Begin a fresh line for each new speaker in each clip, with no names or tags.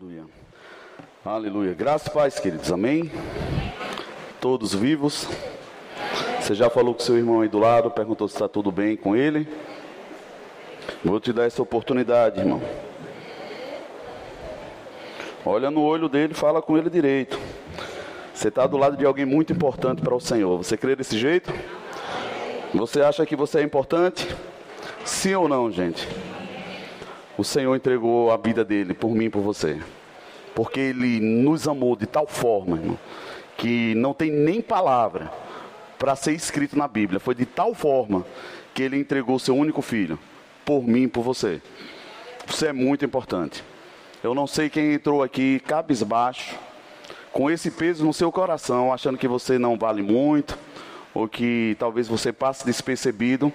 Aleluia. Aleluia. Graças paz, queridos. Amém. Todos vivos. Você já falou com seu irmão aí do lado, perguntou se está tudo bem com ele. Vou te dar essa oportunidade, irmão. Olha no olho dele, fala com ele direito. Você está do lado de alguém muito importante para o Senhor. Você crê desse jeito? Você acha que você é importante? Sim ou não, gente? O Senhor entregou a vida dele por mim e por você. Porque ele nos amou de tal forma, irmão, que não tem nem palavra para ser escrito na Bíblia. Foi de tal forma que ele entregou seu único filho por mim e por você. Você é muito importante. Eu não sei quem entrou aqui cabisbaixo, com esse peso no seu coração, achando que você não vale muito, ou que talvez você passe despercebido,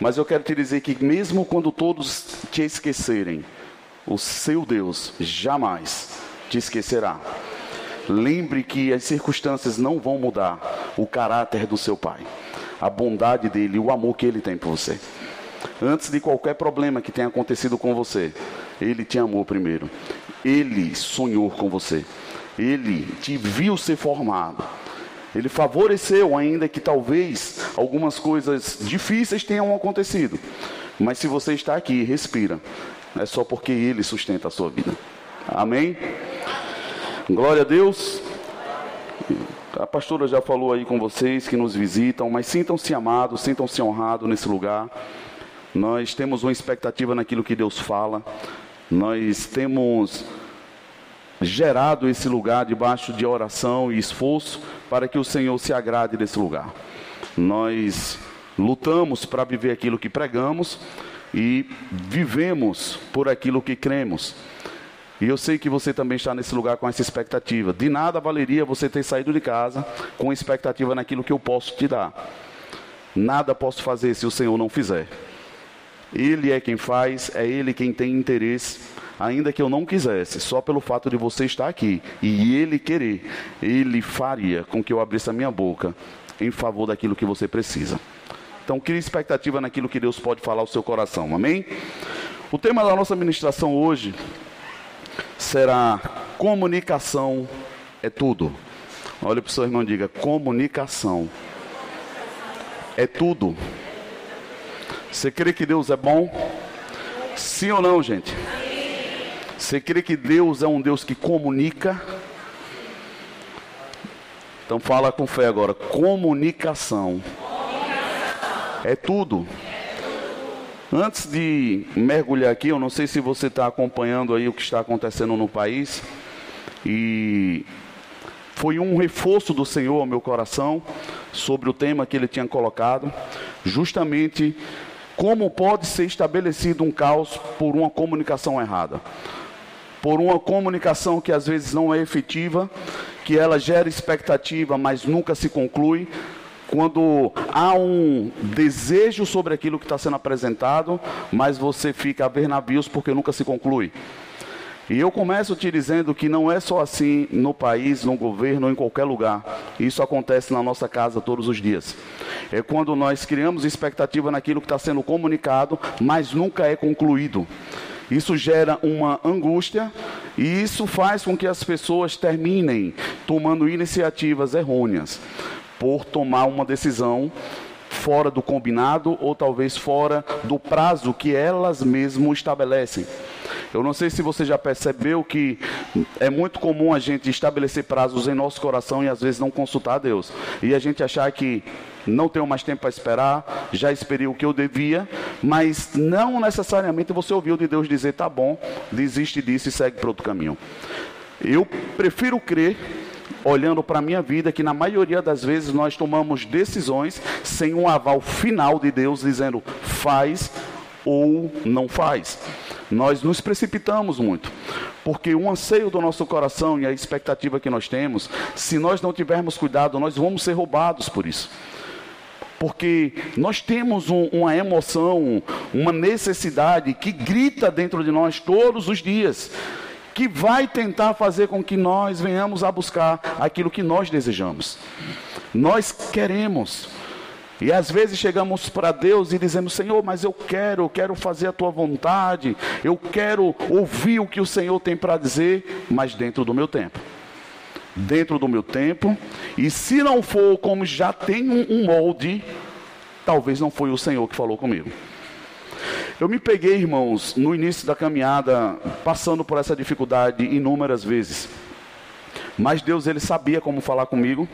mas eu quero te dizer que mesmo quando todos te esquecerem, o seu Deus jamais te esquecerá. Lembre que as circunstâncias não vão mudar o caráter do seu pai, a bondade dele, o amor que ele tem por você. Antes de qualquer problema que tenha acontecido com você, ele te amou primeiro. Ele sonhou com você. Ele te viu ser formado. Ele favoreceu, ainda que talvez algumas coisas difíceis tenham acontecido. Mas se você está aqui, respira, é só porque Ele sustenta a sua vida. Amém? Glória a Deus. A pastora já falou aí com vocês que nos visitam, mas sintam-se amados, sintam-se honrados nesse lugar. Nós temos uma expectativa naquilo que Deus fala. Nós temos gerado esse lugar debaixo de oração e esforço para que o Senhor se agrade desse lugar. Nós lutamos para viver aquilo que pregamos e vivemos por aquilo que cremos. E eu sei que você também está nesse lugar com essa expectativa. De nada valeria você ter saído de casa com expectativa naquilo que eu posso te dar. Nada posso fazer se o Senhor não fizer. Ele é quem faz, é Ele quem tem interesse ainda que eu não quisesse, só pelo fato de você estar aqui e ele querer, ele faria com que eu abrisse a minha boca em favor daquilo que você precisa. Então, crie expectativa naquilo que Deus pode falar ao seu coração, amém? O tema da nossa ministração hoje será comunicação é tudo. Olha para o seu irmão e diga: comunicação é tudo. Você crê que Deus é bom? Sim ou não, gente? Você crê que Deus é um Deus que comunica? Então fala com fé agora. Comunicação. É tudo. Antes de mergulhar aqui, eu não sei se você está acompanhando aí o que está acontecendo no país. E foi um reforço do Senhor ao meu coração sobre o tema que ele tinha colocado, justamente como pode ser estabelecido um caos por uma comunicação errada por uma comunicação que às vezes não é efetiva, que ela gera expectativa, mas nunca se conclui. Quando há um desejo sobre aquilo que está sendo apresentado, mas você fica a ver navios porque nunca se conclui. E eu começo te dizendo que não é só assim no país, no governo, em qualquer lugar. Isso acontece na nossa casa todos os dias. É quando nós criamos expectativa naquilo que está sendo comunicado, mas nunca é concluído. Isso gera uma angústia e isso faz com que as pessoas terminem tomando iniciativas errôneas por tomar uma decisão fora do combinado ou talvez fora do prazo que elas mesmas estabelecem. Eu não sei se você já percebeu que é muito comum a gente estabelecer prazos em nosso coração e às vezes não consultar a Deus. E a gente achar que não tenho mais tempo para esperar, já esperei o que eu devia, mas não necessariamente você ouviu de Deus dizer, tá bom, desiste disso e segue para outro caminho. Eu prefiro crer, olhando para a minha vida, que na maioria das vezes nós tomamos decisões sem um aval final de Deus dizendo faz ou não faz. Nós nos precipitamos muito, porque o anseio do nosso coração e a expectativa que nós temos, se nós não tivermos cuidado, nós vamos ser roubados por isso porque nós temos um, uma emoção, uma necessidade que grita dentro de nós todos os dias, que vai tentar fazer com que nós venhamos a buscar aquilo que nós desejamos. Nós queremos. E às vezes chegamos para Deus e dizemos: Senhor, mas eu quero, eu quero fazer a tua vontade, eu quero ouvir o que o Senhor tem para dizer, mas dentro do meu tempo. Dentro do meu tempo, e se não for como já tem um molde, talvez não foi o Senhor que falou comigo. Eu me peguei, irmãos, no início da caminhada, passando por essa dificuldade inúmeras vezes. Mas Deus, ele sabia como falar comigo.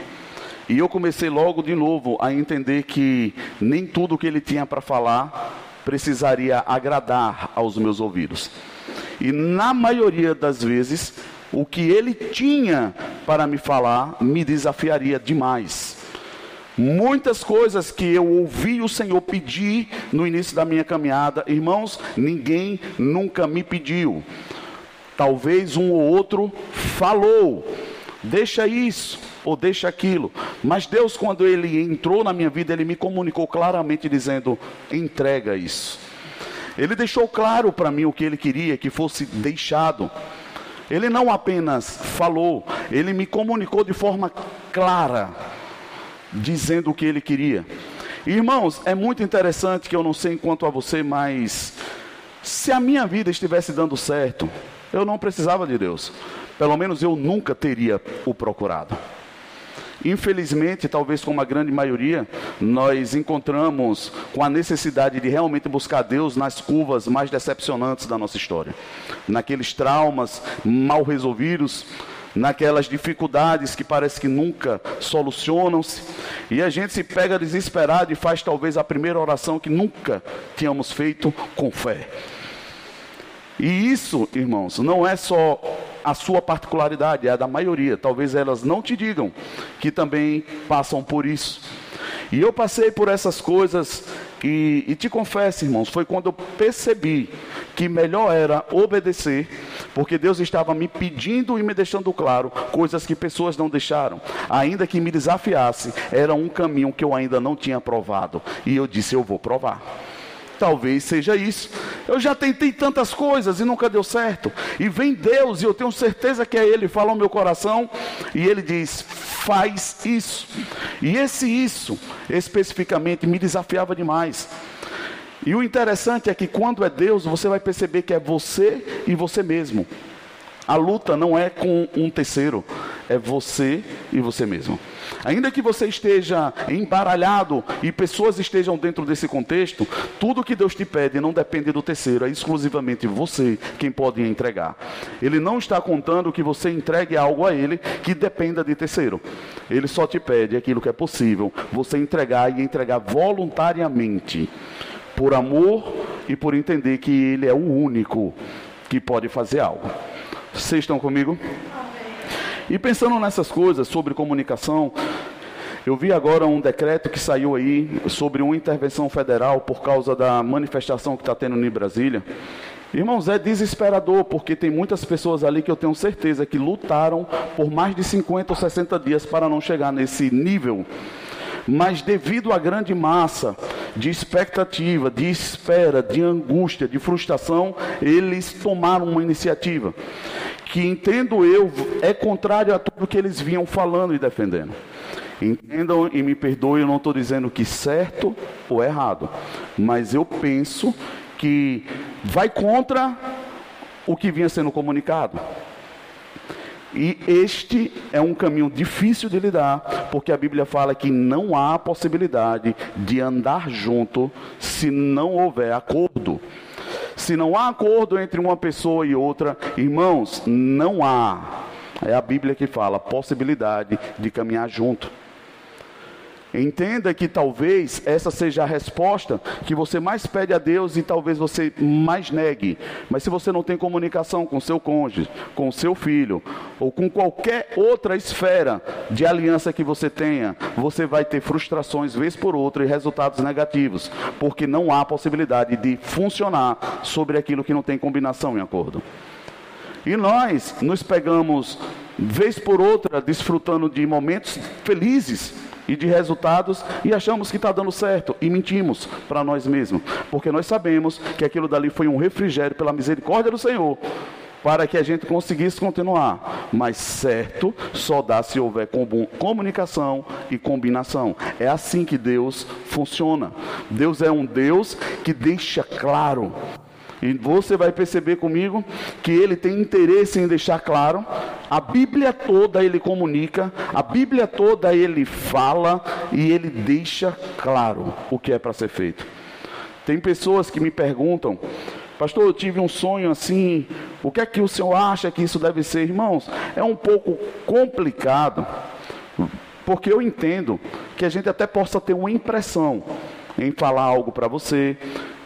E eu comecei logo de novo a entender que nem tudo que ele tinha para falar precisaria agradar aos meus ouvidos. E na maioria das vezes, o que ele tinha para me falar me desafiaria demais. Muitas coisas que eu ouvi o Senhor pedir no início da minha caminhada, irmãos, ninguém nunca me pediu. Talvez um ou outro falou, deixa isso, ou deixa aquilo. Mas Deus, quando Ele entrou na minha vida, Ele me comunicou claramente dizendo: entrega isso. Ele deixou claro para mim o que Ele queria que fosse deixado. Ele não apenas falou, Ele me comunicou de forma clara, dizendo o que Ele queria. Irmãos, é muito interessante que eu não sei quanto a você, mas se a minha vida estivesse dando certo, eu não precisava de Deus. Pelo menos eu nunca teria o procurado. Infelizmente, talvez como a grande maioria, nós encontramos com a necessidade de realmente buscar Deus nas curvas mais decepcionantes da nossa história, naqueles traumas mal resolvidos, naquelas dificuldades que parece que nunca solucionam-se, e a gente se pega desesperado e faz talvez a primeira oração que nunca tínhamos feito com fé. E isso, irmãos, não é só a sua particularidade, é a da maioria. Talvez elas não te digam que também passam por isso. E eu passei por essas coisas e, e, te confesso, irmãos, foi quando eu percebi que melhor era obedecer, porque Deus estava me pedindo e me deixando claro coisas que pessoas não deixaram, ainda que me desafiasse, era um caminho que eu ainda não tinha provado. E eu disse: Eu vou provar. Talvez seja isso. Eu já tentei tantas coisas e nunca deu certo. E vem Deus, e eu tenho certeza que é Ele, fala ao meu coração, e Ele diz: faz isso. E esse isso, especificamente, me desafiava demais. E o interessante é que quando é Deus, você vai perceber que é você e você mesmo. A luta não é com um terceiro, é você e você mesmo. Ainda que você esteja embaralhado e pessoas estejam dentro desse contexto, tudo que Deus te pede não depende do terceiro, é exclusivamente você quem pode entregar. Ele não está contando que você entregue algo a Ele que dependa de terceiro. Ele só te pede aquilo que é possível você entregar e entregar voluntariamente, por amor e por entender que Ele é o único que pode fazer algo. Vocês estão comigo? E pensando nessas coisas sobre comunicação, eu vi agora um decreto que saiu aí sobre uma intervenção federal por causa da manifestação que está tendo em Brasília. Irmãos, é desesperador, porque tem muitas pessoas ali que eu tenho certeza que lutaram por mais de 50 ou 60 dias para não chegar nesse nível. Mas devido à grande massa de expectativa, de espera, de angústia, de frustração, eles tomaram uma iniciativa que entendo eu é contrário a tudo que eles vinham falando e defendendo. Entendam e me perdoem, eu não estou dizendo que certo ou errado, mas eu penso que vai contra o que vinha sendo comunicado. E este é um caminho difícil de lidar, porque a Bíblia fala que não há possibilidade de andar junto se não houver acordo. Se não há acordo entre uma pessoa e outra, irmãos, não há. É a Bíblia que fala possibilidade de caminhar junto. Entenda que talvez essa seja a resposta que você mais pede a Deus e talvez você mais negue. Mas se você não tem comunicação com seu cônjuge, com seu filho, ou com qualquer outra esfera de aliança que você tenha, você vai ter frustrações vez por outra e resultados negativos, porque não há possibilidade de funcionar sobre aquilo que não tem combinação em acordo. E nós nos pegamos vez por outra desfrutando de momentos felizes e de resultados e achamos que está dando certo e mentimos para nós mesmos, porque nós sabemos que aquilo dali foi um refrigério pela misericórdia do Senhor para que a gente conseguisse continuar. Mas certo só dá se houver comunicação e combinação. É assim que Deus funciona. Deus é um Deus que deixa claro. E você vai perceber comigo que ele tem interesse em deixar claro. A Bíblia toda ele comunica, a Bíblia toda ele fala e ele deixa claro o que é para ser feito. Tem pessoas que me perguntam, Pastor, eu tive um sonho assim. O que é que o senhor acha que isso deve ser? Irmãos, é um pouco complicado, porque eu entendo que a gente até possa ter uma impressão em falar algo para você.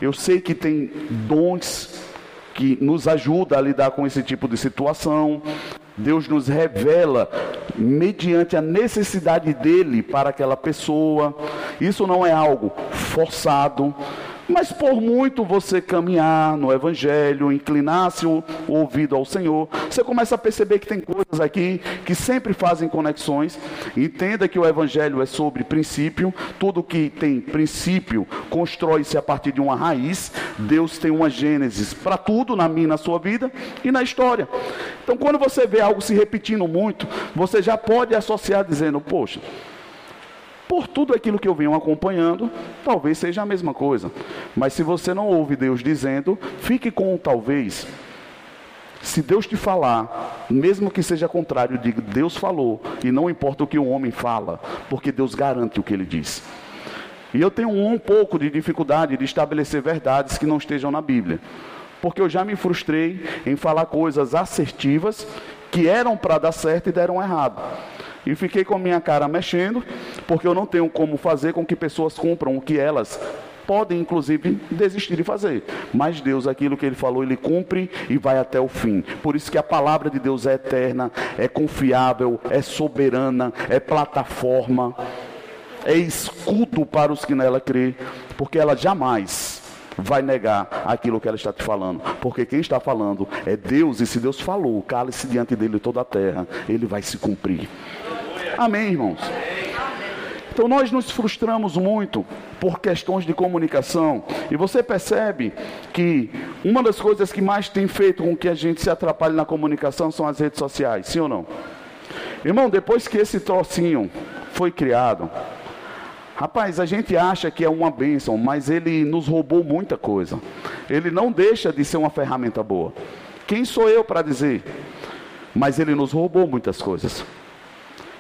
Eu sei que tem dons que nos ajudam a lidar com esse tipo de situação. Deus nos revela mediante a necessidade dele para aquela pessoa. Isso não é algo forçado. Mas por muito você caminhar no Evangelho, inclinar-se o, ouvido ao Senhor, você começa a perceber que tem coisas aqui que sempre fazem conexões. Entenda que o Evangelho é sobre princípio, tudo que tem princípio constrói-se a partir de uma raiz. Deus tem uma gênesis para tudo na minha, na sua vida e na história. Então, quando você vê algo se repetindo muito, você já pode associar dizendo: Poxa, por tudo aquilo que eu venho acompanhando, talvez seja a mesma coisa. Mas se você não ouve Deus dizendo, fique com o talvez. Se Deus te falar, mesmo que seja contrário, diga Deus falou, e não importa o que o homem fala, porque Deus garante o que ele diz. E eu tenho um pouco de dificuldade de estabelecer verdades que não estejam na Bíblia, porque eu já me frustrei em falar coisas assertivas que eram para dar certo e deram errado. E fiquei com a minha cara mexendo, porque eu não tenho como fazer com que pessoas cumpram o que elas podem, inclusive, desistir de fazer. Mas Deus, aquilo que Ele falou, Ele cumpre e vai até o fim. Por isso que a palavra de Deus é eterna, é confiável, é soberana, é plataforma, é escudo para os que nela crê, porque ela jamais vai negar aquilo que ela está te falando, porque quem está falando é Deus, e se Deus falou, cale-se diante dele toda a terra, ele vai se cumprir. Amém, irmãos? Então nós nos frustramos muito por questões de comunicação. E você percebe que uma das coisas que mais tem feito com que a gente se atrapalhe na comunicação são as redes sociais, sim ou não? Irmão, depois que esse trocinho foi criado, rapaz, a gente acha que é uma bênção, mas ele nos roubou muita coisa. Ele não deixa de ser uma ferramenta boa. Quem sou eu para dizer? Mas ele nos roubou muitas coisas.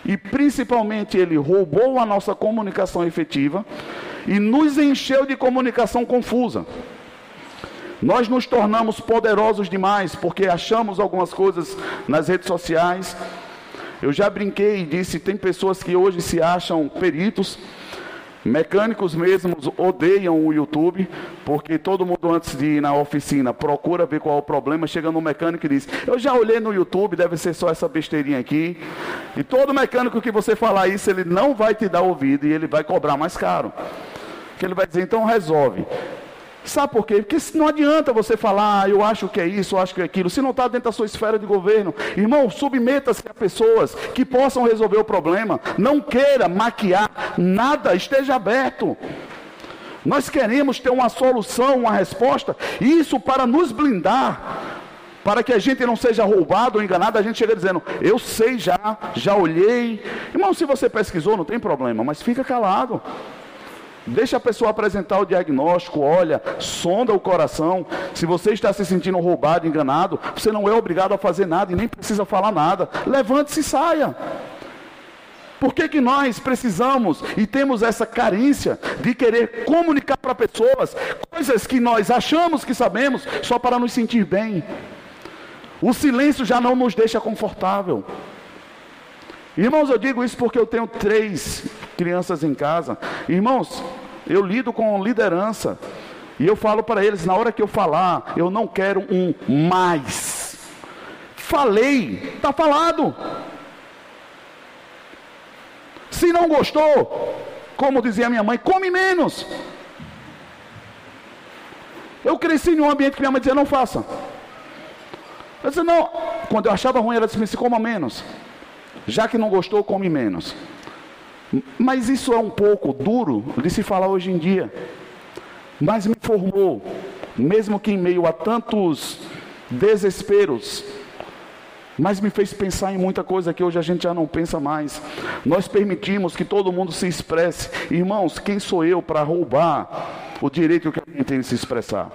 E principalmente ele roubou a nossa comunicação efetiva e nos encheu de comunicação confusa. Nós nos tornamos poderosos demais porque achamos algumas coisas nas redes sociais. Eu já brinquei e disse: tem pessoas que hoje se acham peritos Mecânicos mesmos odeiam o YouTube, porque todo mundo antes de ir na oficina procura ver qual é o problema, chega no mecânico e diz: Eu já olhei no YouTube, deve ser só essa besteirinha aqui. E todo mecânico que você falar isso, ele não vai te dar ouvido e ele vai cobrar mais caro. Que ele vai dizer: Então resolve. Sabe por quê? Porque não adianta você falar, ah, eu acho que é isso, eu acho que é aquilo, se não está dentro da sua esfera de governo. Irmão, submeta-se a pessoas que possam resolver o problema. Não queira maquiar nada, esteja aberto. Nós queremos ter uma solução, uma resposta, isso para nos blindar, para que a gente não seja roubado ou enganado, a gente chega dizendo, eu sei já, já olhei. Irmão, se você pesquisou, não tem problema, mas fica calado. Deixa a pessoa apresentar o diagnóstico, olha, sonda o coração. Se você está se sentindo roubado, enganado, você não é obrigado a fazer nada e nem precisa falar nada. Levante-se e saia. Por que, que nós precisamos e temos essa carência de querer comunicar para pessoas coisas que nós achamos que sabemos só para nos sentir bem? O silêncio já não nos deixa confortável. Irmãos, eu digo isso porque eu tenho três crianças em casa. Irmãos, eu lido com liderança. E eu falo para eles, na hora que eu falar, eu não quero um mais. Falei, está falado. Se não gostou, como dizia minha mãe, come menos. Eu cresci em um ambiente que minha mãe dizia, não faça. Eu disse, não. Quando eu achava ruim, ela disse, se coma menos. Já que não gostou, come menos. Mas isso é um pouco duro de se falar hoje em dia. Mas me formou, mesmo que em meio a tantos desesperos, mas me fez pensar em muita coisa que hoje a gente já não pensa mais. Nós permitimos que todo mundo se expresse. Irmãos, quem sou eu para roubar o direito que alguém tem de se expressar?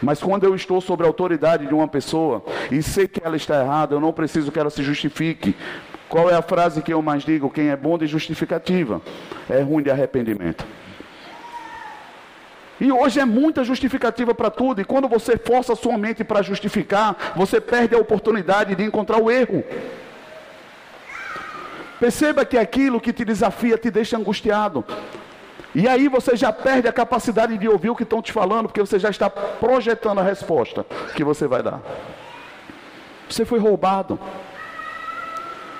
Mas quando eu estou sob a autoridade de uma pessoa e sei que ela está errada, eu não preciso que ela se justifique. Qual é a frase que eu mais digo? Quem é bom de justificativa é ruim de arrependimento. E hoje é muita justificativa para tudo, e quando você força a sua mente para justificar, você perde a oportunidade de encontrar o erro. Perceba que aquilo que te desafia te deixa angustiado. E aí você já perde a capacidade de ouvir o que estão te falando, porque você já está projetando a resposta que você vai dar. Você foi roubado.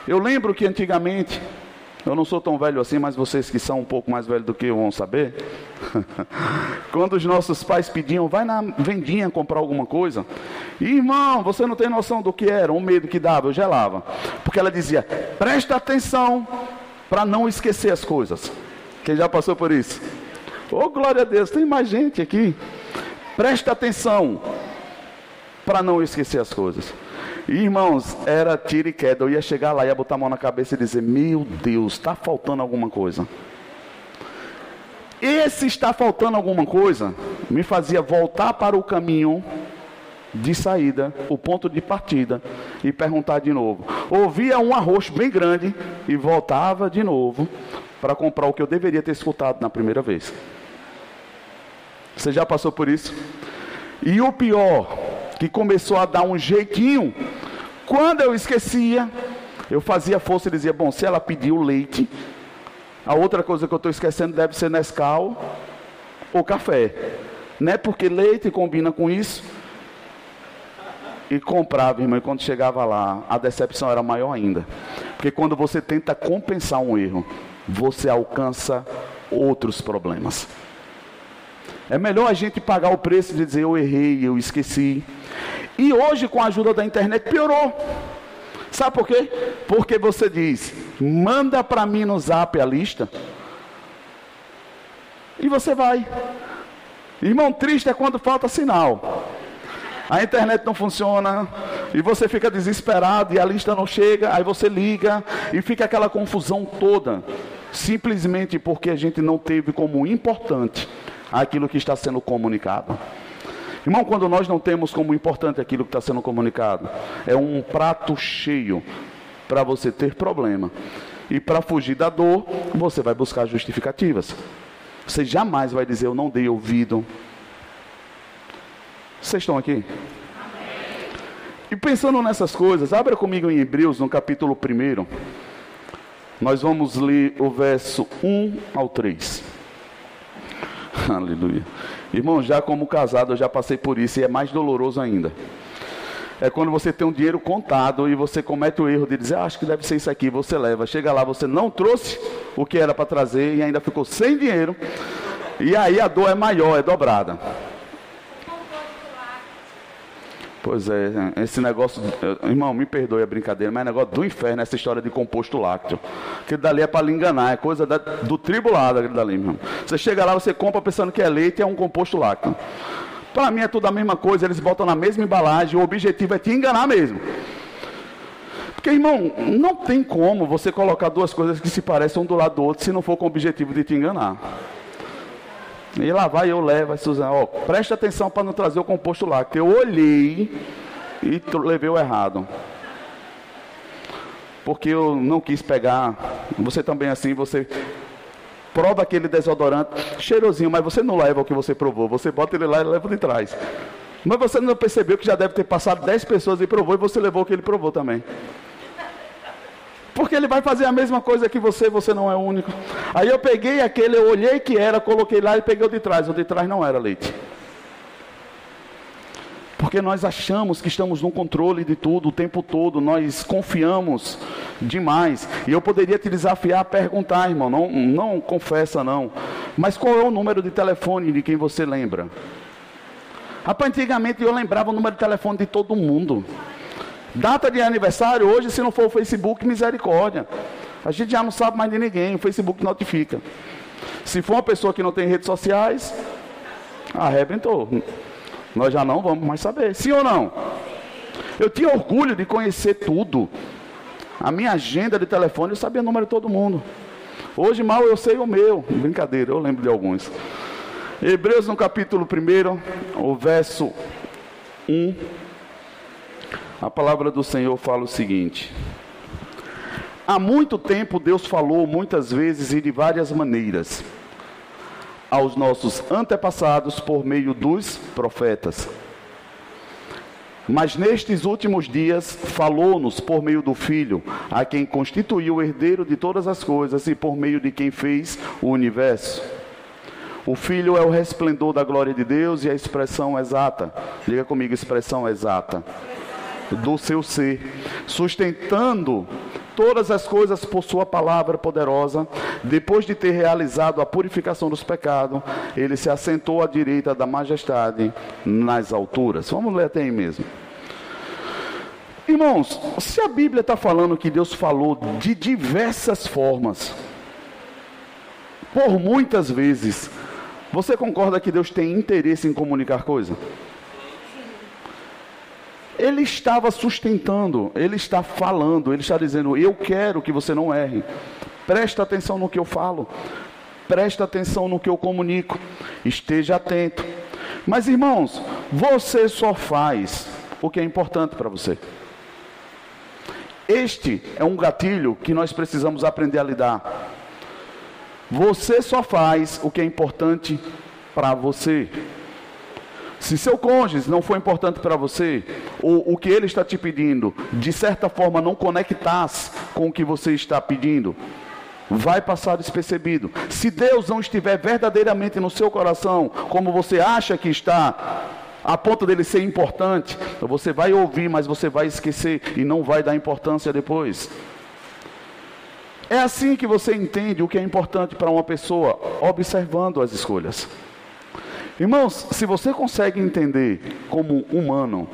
Eu lembro que antigamente eu não sou tão velho assim, mas vocês que são um pouco mais velhos do que eu vão saber. Quando os nossos pais pediam, vai na vendinha comprar alguma coisa. Irmão, você não tem noção do que era, o medo que dava, eu gelava. Porque ela dizia, presta atenção para não esquecer as coisas. Quem já passou por isso? Oh, glória a Deus, tem mais gente aqui. Presta atenção para não esquecer as coisas. Irmãos, era tiro e queda. Eu ia chegar lá, ia botar a mão na cabeça e dizer: Meu Deus, está faltando alguma coisa. Esse está faltando alguma coisa me fazia voltar para o caminho de saída, o ponto de partida, e perguntar de novo. Ouvia um arroz bem grande e voltava de novo para comprar o que eu deveria ter escutado na primeira vez. Você já passou por isso? E o pior, que começou a dar um jeitinho quando eu esquecia, eu fazia força e dizia: Bom, se ela pediu leite, a outra coisa que eu estou esquecendo deve ser Nescau ou café. Né? Porque leite combina com isso. E comprava, irmão, e quando chegava lá, a decepção era maior ainda. Porque quando você tenta compensar um erro, você alcança outros problemas. É melhor a gente pagar o preço de dizer eu errei, eu esqueci. E hoje, com a ajuda da internet, piorou. Sabe por quê? Porque você diz, manda para mim no zap a lista. E você vai. Irmão, triste é quando falta sinal. A internet não funciona e você fica desesperado e a lista não chega, aí você liga e fica aquela confusão toda, simplesmente porque a gente não teve como importante aquilo que está sendo comunicado. Irmão, quando nós não temos como importante aquilo que está sendo comunicado, é um prato cheio para você ter problema. E para fugir da dor, você vai buscar justificativas. Você jamais vai dizer, eu não dei ouvido. Vocês estão aqui? E pensando nessas coisas, abra comigo em Hebreus, no capítulo 1. Nós vamos ler o verso 1 ao 3. Aleluia. Irmão, já como casado, eu já passei por isso e é mais doloroso ainda. É quando você tem um dinheiro contado e você comete o erro de dizer, ah, acho que deve ser isso aqui, você leva. Chega lá, você não trouxe o que era para trazer e ainda ficou sem dinheiro. E aí a dor é maior, é dobrada. Pois é, esse negócio, irmão, me perdoe a brincadeira, mas é negócio do inferno essa história de composto lácteo. Que dali é para lhe enganar, é coisa da, do tribulado aquele dali, irmão. Você chega lá, você compra pensando que é leite e é um composto lácteo. Para mim é tudo a mesma coisa, eles botam na mesma embalagem, o objetivo é te enganar mesmo. Porque, irmão, não tem como você colocar duas coisas que se parecem um do lado do outro se não for com o objetivo de te enganar. E lá vai eu levo a Suzana, ó, preste atenção para não trazer o composto lácteo. Eu olhei e levei o errado. Porque eu não quis pegar. Você também assim, você prova aquele desodorante cheirosinho, mas você não leva o que você provou. Você bota ele lá e leva de trás. Mas você não percebeu que já deve ter passado 10 pessoas e provou e você levou o que ele provou também. Porque ele vai fazer a mesma coisa que você, você não é único. Aí eu peguei aquele, eu olhei que era, coloquei lá e peguei o de trás. O de trás não era leite. Porque nós achamos que estamos no controle de tudo o tempo todo, nós confiamos demais. E eu poderia te desafiar a perguntar, irmão, não, não confessa não. Mas qual é o número de telefone de quem você lembra? Antigamente eu lembrava o número de telefone de todo mundo. Data de aniversário, hoje, se não for o Facebook, misericórdia. A gente já não sabe mais de ninguém, o Facebook notifica. Se for uma pessoa que não tem redes sociais, arrebentou. Nós já não vamos mais saber. Sim ou não? Eu tinha orgulho de conhecer tudo. A minha agenda de telefone, eu sabia o número de todo mundo. Hoje mal eu sei o meu. Brincadeira, eu lembro de alguns. Hebreus no capítulo 1, o verso 1. A palavra do Senhor fala o seguinte: Há muito tempo Deus falou muitas vezes e de várias maneiras aos nossos antepassados por meio dos profetas. Mas nestes últimos dias falou-nos por meio do Filho, a quem constituiu o herdeiro de todas as coisas e por meio de quem fez o universo. O Filho é o resplendor da glória de Deus e a expressão exata. Diga comigo, expressão exata. Do seu ser, sustentando todas as coisas por sua palavra poderosa. Depois de ter realizado a purificação dos pecados, ele se assentou à direita da majestade nas alturas. Vamos ler até aí mesmo. Irmãos, se a Bíblia está falando que Deus falou de diversas formas, por muitas vezes, você concorda que Deus tem interesse em comunicar coisa? Ele estava sustentando, ele está falando, ele está dizendo: Eu quero que você não erre. Presta atenção no que eu falo, presta atenção no que eu comunico, esteja atento. Mas irmãos, você só faz o que é importante para você. Este é um gatilho que nós precisamos aprender a lidar. Você só faz o que é importante para você. Se seu cônjuge não for importante para você, ou o que ele está te pedindo, de certa forma não conectasse com o que você está pedindo, vai passar despercebido. Se Deus não estiver verdadeiramente no seu coração, como você acha que está, a ponto dele ser importante, você vai ouvir, mas você vai esquecer e não vai dar importância depois. É assim que você entende o que é importante para uma pessoa, observando as escolhas. Irmãos, se você consegue entender como humano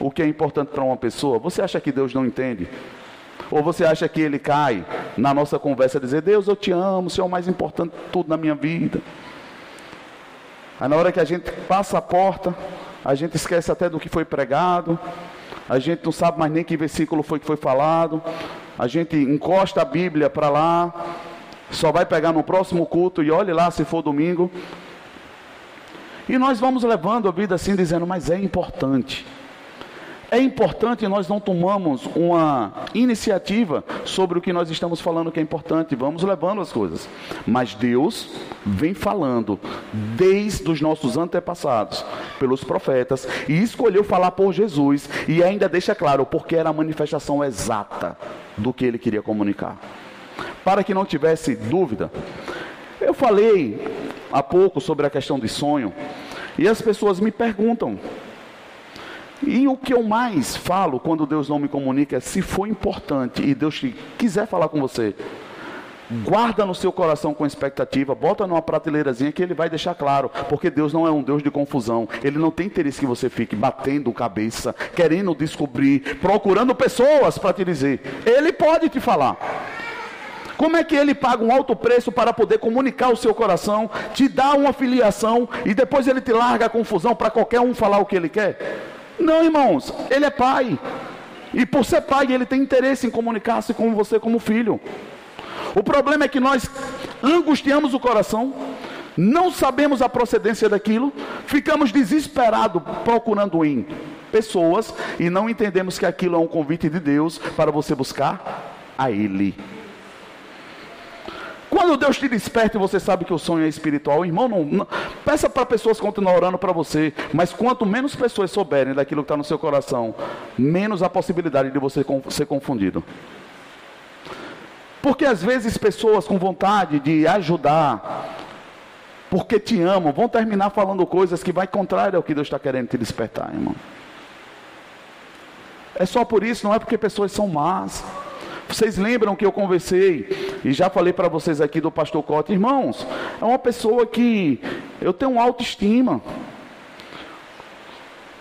o que é importante para uma pessoa, você acha que Deus não entende? Ou você acha que ele cai na nossa conversa dizer: Deus, eu te amo, o Senhor é o mais importante de tudo na minha vida. Aí na hora que a gente passa a porta, a gente esquece até do que foi pregado, a gente não sabe mais nem que versículo foi que foi falado, a gente encosta a Bíblia para lá, só vai pegar no próximo culto e olhe lá se for domingo. E nós vamos levando a vida assim, dizendo, mas é importante. É importante nós não tomamos uma iniciativa sobre o que nós estamos falando que é importante, vamos levando as coisas. Mas Deus vem falando desde os nossos antepassados, pelos profetas, e escolheu falar por Jesus, e ainda deixa claro, porque era a manifestação exata do que ele queria comunicar. Para que não tivesse dúvida, eu falei há pouco sobre a questão de sonho, e as pessoas me perguntam. E o que eu mais falo quando Deus não me comunica é se for importante e Deus quiser falar com você, guarda no seu coração com expectativa, bota numa prateleirazinha que ele vai deixar claro, porque Deus não é um Deus de confusão, ele não tem interesse que você fique batendo cabeça, querendo descobrir, procurando pessoas para te dizer. Ele pode te falar. Como é que ele paga um alto preço para poder comunicar o seu coração, te dá uma filiação e depois ele te larga a confusão para qualquer um falar o que ele quer? Não, irmãos, ele é pai. E por ser pai, ele tem interesse em comunicar-se com você como filho. O problema é que nós angustiamos o coração, não sabemos a procedência daquilo, ficamos desesperados procurando em pessoas e não entendemos que aquilo é um convite de Deus para você buscar a Ele. Quando Deus te desperta e você sabe que o sonho é espiritual, irmão, não, não peça para pessoas continuar orando para você, mas quanto menos pessoas souberem daquilo que está no seu coração, menos a possibilidade de você ser confundido. Porque às vezes pessoas com vontade de ajudar, porque te amam, vão terminar falando coisas que vai contrário ao que Deus está querendo te despertar, irmão. É só por isso, não é porque pessoas são más. Vocês lembram que eu conversei e já falei para vocês aqui do pastor Cota, irmãos, é uma pessoa que eu tenho autoestima.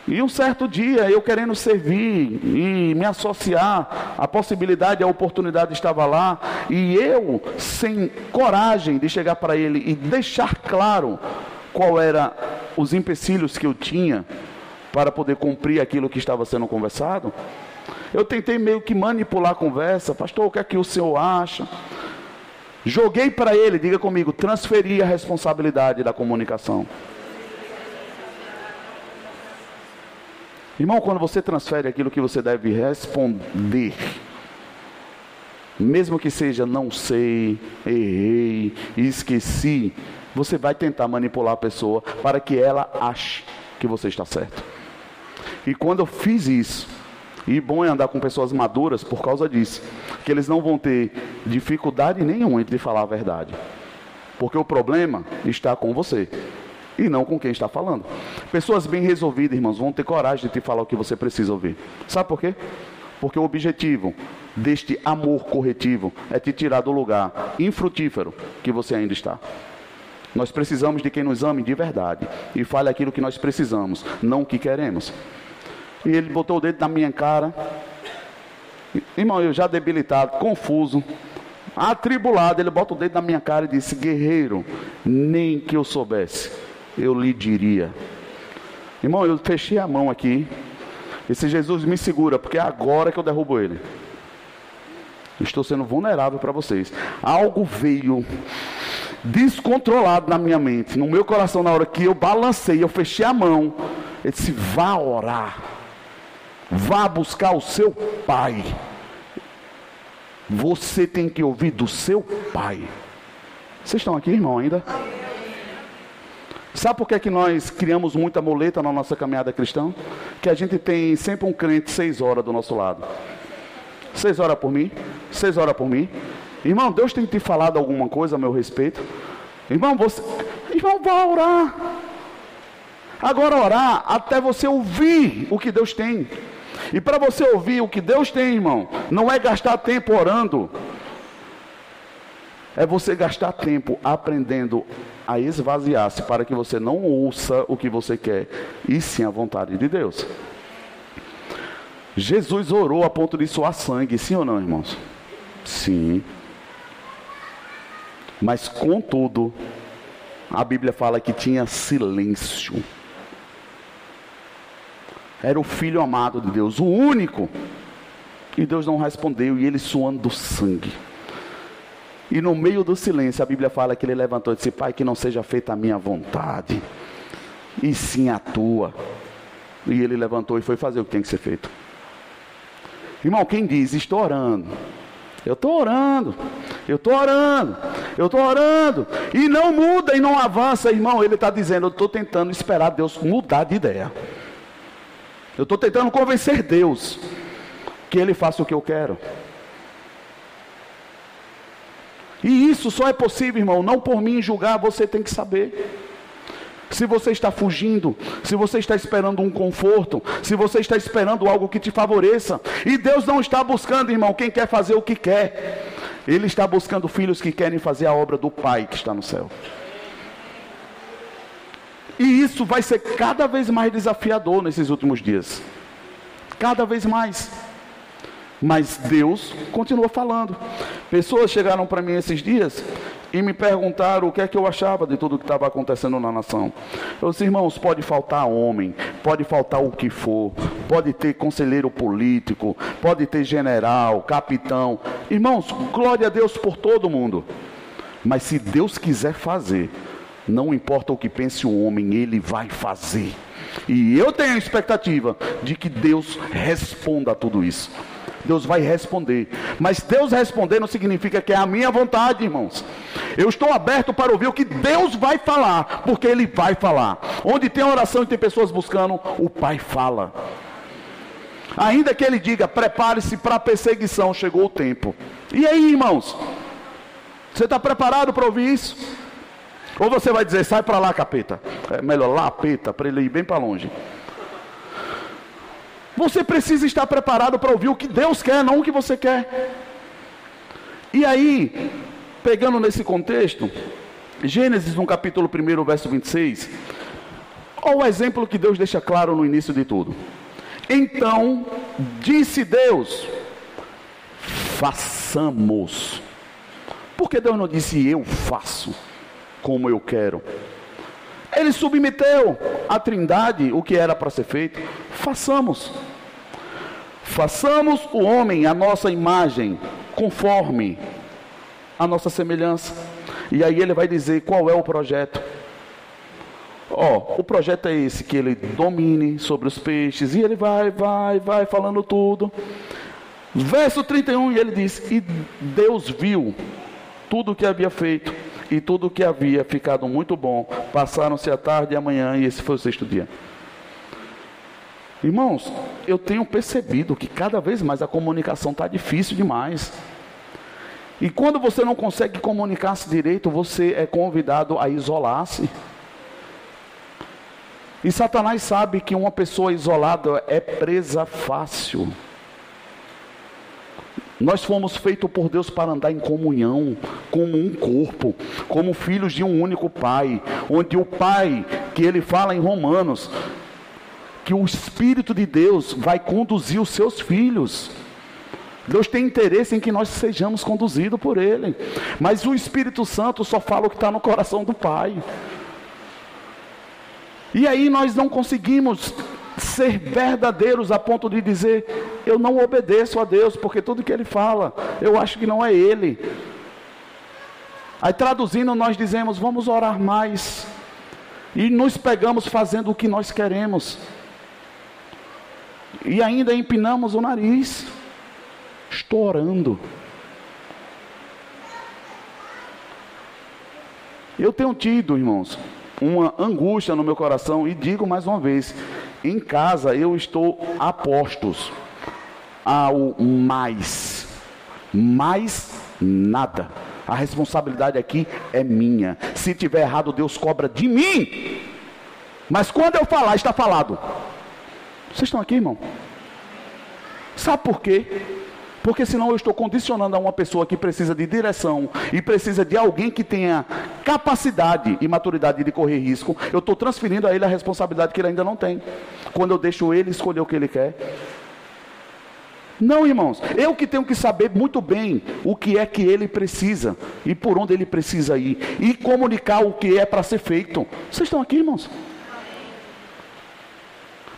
E um certo dia, eu querendo servir e me associar, a possibilidade, a oportunidade estava lá, e eu, sem coragem de chegar para ele e deixar claro qual era os empecilhos que eu tinha, para poder cumprir aquilo que estava sendo conversado. Eu tentei meio que manipular a conversa, pastor, o que é que o senhor acha? Joguei para ele, diga comigo, transferi a responsabilidade da comunicação. Irmão, quando você transfere aquilo que você deve responder, mesmo que seja não sei, errei, esqueci, você vai tentar manipular a pessoa para que ela ache que você está certo. E quando eu fiz isso, e bom é andar com pessoas maduras por causa disso, que eles não vão ter dificuldade nenhuma de falar a verdade. Porque o problema está com você e não com quem está falando. Pessoas bem resolvidas, irmãos, vão ter coragem de te falar o que você precisa ouvir. Sabe por quê? Porque o objetivo deste amor corretivo é te tirar do lugar infrutífero que você ainda está. Nós precisamos de quem nos ame de verdade e fale aquilo que nós precisamos, não o que queremos. E ele botou o dedo na minha cara. Irmão, eu já debilitado, confuso, atribulado, ele bota o dedo na minha cara e disse: Guerreiro, nem que eu soubesse, eu lhe diria. Irmão, eu fechei a mão aqui. Esse Jesus me segura, porque é agora que eu derrubo ele. Estou sendo vulnerável para vocês. Algo veio descontrolado na minha mente, no meu coração, na hora que eu balancei, eu fechei a mão. Ele disse: vá orar, vá buscar o seu pai. Você tem que ouvir do seu pai. Vocês estão aqui, irmão, ainda? Sabe por que, é que nós criamos muita muleta na nossa caminhada cristã? Que a gente tem sempre um crente seis horas do nosso lado. Seis horas por mim, seis horas por mim. Irmão, Deus tem te falado alguma coisa a meu respeito? Irmão, você. Irmão, vá orar. Agora orar até você ouvir o que Deus tem. E para você ouvir o que Deus tem, irmão, não é gastar tempo orando. É você gastar tempo aprendendo a esvaziar-se para que você não ouça o que você quer, e sim a vontade de Deus. Jesus orou a ponto de suar sangue, sim ou não, irmãos? Sim. Mas contudo, a Bíblia fala que tinha silêncio. Era o filho amado de Deus, o único. E Deus não respondeu, e ele suando sangue. E no meio do silêncio, a Bíblia fala que ele levantou e disse: Pai, que não seja feita a minha vontade, e sim a tua. E ele levantou e foi fazer o que tem que ser feito. Irmão, quem diz, estou orando, eu estou orando, eu estou orando, eu estou orando, e não muda e não avança, irmão. Ele está dizendo: Eu estou tentando esperar Deus mudar de ideia. Eu estou tentando convencer Deus que Ele faça o que eu quero. E isso só é possível, irmão, não por mim julgar, você tem que saber. Se você está fugindo, se você está esperando um conforto, se você está esperando algo que te favoreça, e Deus não está buscando, irmão, quem quer fazer o que quer, Ele está buscando filhos que querem fazer a obra do Pai que está no céu. E isso vai ser cada vez mais desafiador nesses últimos dias. Cada vez mais. Mas Deus continua falando. Pessoas chegaram para mim esses dias e me perguntaram o que é que eu achava de tudo que estava acontecendo na nação. Eu disse, irmãos, pode faltar homem, pode faltar o que for, pode ter conselheiro político, pode ter general, capitão. Irmãos, glória a Deus por todo mundo. Mas se Deus quiser fazer, não importa o que pense o homem, ele vai fazer. E eu tenho a expectativa de que Deus responda a tudo isso. Deus vai responder. Mas Deus responder não significa que é a minha vontade, irmãos. Eu estou aberto para ouvir o que Deus vai falar, porque Ele vai falar. Onde tem oração e tem pessoas buscando, o Pai fala. Ainda que Ele diga, prepare-se para a perseguição, chegou o tempo. E aí, irmãos? Você está preparado para ouvir isso? Ou você vai dizer, sai para lá, capeta. É melhor lá, peta, para ele ir bem para longe. Você precisa estar preparado para ouvir o que Deus quer, não o que você quer. E aí, pegando nesse contexto, Gênesis no capítulo 1, verso 26, olha o exemplo que Deus deixa claro no início de tudo. Então disse Deus: façamos. Porque Deus não disse eu faço como eu quero. Ele submeteu a Trindade o que era para ser feito, façamos. Façamos o homem a nossa imagem, conforme a nossa semelhança. E aí ele vai dizer qual é o projeto. Ó, oh, o projeto é esse, que ele domine sobre os peixes, e ele vai, vai, vai falando tudo. Verso 31, e ele diz: E Deus viu tudo o que havia feito, e tudo o que havia ficado muito bom. Passaram-se a tarde e a manhã, e esse foi o sexto dia. Irmãos, eu tenho percebido que cada vez mais a comunicação está difícil demais. E quando você não consegue comunicar-se direito, você é convidado a isolar-se. E Satanás sabe que uma pessoa isolada é presa fácil. Nós fomos feitos por Deus para andar em comunhão, como um corpo, como filhos de um único Pai, onde o Pai, que ele fala em Romanos, que o Espírito de Deus vai conduzir os seus filhos. Deus tem interesse em que nós sejamos conduzidos por Ele, mas o Espírito Santo só fala o que está no coração do Pai. E aí nós não conseguimos ser verdadeiros a ponto de dizer: eu não obedeço a Deus, porque tudo que Ele fala, eu acho que não é Ele. Aí traduzindo, nós dizemos: vamos orar mais, e nos pegamos fazendo o que nós queremos, e ainda empinamos o nariz. Estou orando. Eu tenho tido, irmãos, uma angústia no meu coração e digo mais uma vez: em casa eu estou a postos ao mais, mais nada. A responsabilidade aqui é minha. Se tiver errado, Deus cobra de mim. Mas quando eu falar, está falado. Vocês estão aqui, irmão? Sabe por quê? Porque senão eu estou condicionando a uma pessoa que precisa de direção e precisa de alguém que tenha capacidade e maturidade de correr risco. Eu estou transferindo a ele a responsabilidade que ele ainda não tem. Quando eu deixo ele escolher o que ele quer. Não, irmãos, eu que tenho que saber muito bem o que é que ele precisa e por onde ele precisa ir e comunicar o que é para ser feito. Vocês estão aqui, irmãos?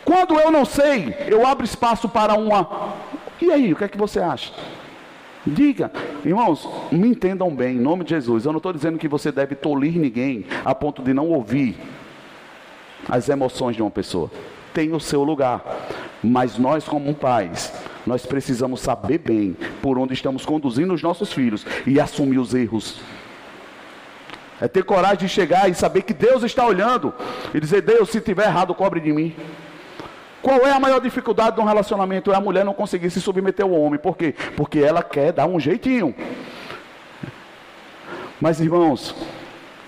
Quando eu não sei, eu abro espaço para uma e aí, o que é que você acha? Diga, irmãos, me entendam bem, em nome de Jesus. Eu não estou dizendo que você deve tolir ninguém a ponto de não ouvir as emoções de uma pessoa. Tem o seu lugar. Mas nós, como pais, nós precisamos saber bem por onde estamos conduzindo os nossos filhos e assumir os erros. É ter coragem de chegar e saber que Deus está olhando e dizer: Deus, se tiver errado, cobre de mim. Qual é a maior dificuldade de um relacionamento? É a mulher não conseguir se submeter ao homem. Por quê? Porque ela quer dar um jeitinho. Mas irmãos,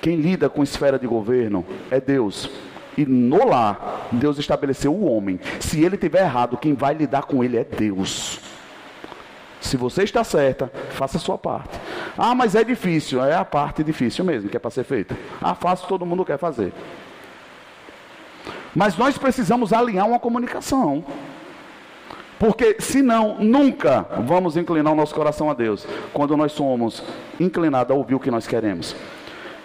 quem lida com esfera de governo é Deus. E no lar, Deus estabeleceu o homem. Se ele tiver errado, quem vai lidar com ele é Deus. Se você está certa, faça a sua parte. Ah, mas é difícil. É a parte difícil mesmo que é para ser feita. Ah, fácil todo mundo quer fazer. Mas nós precisamos alinhar uma comunicação. Porque senão nunca vamos inclinar o nosso coração a Deus, quando nós somos inclinados a ouvir o que nós queremos.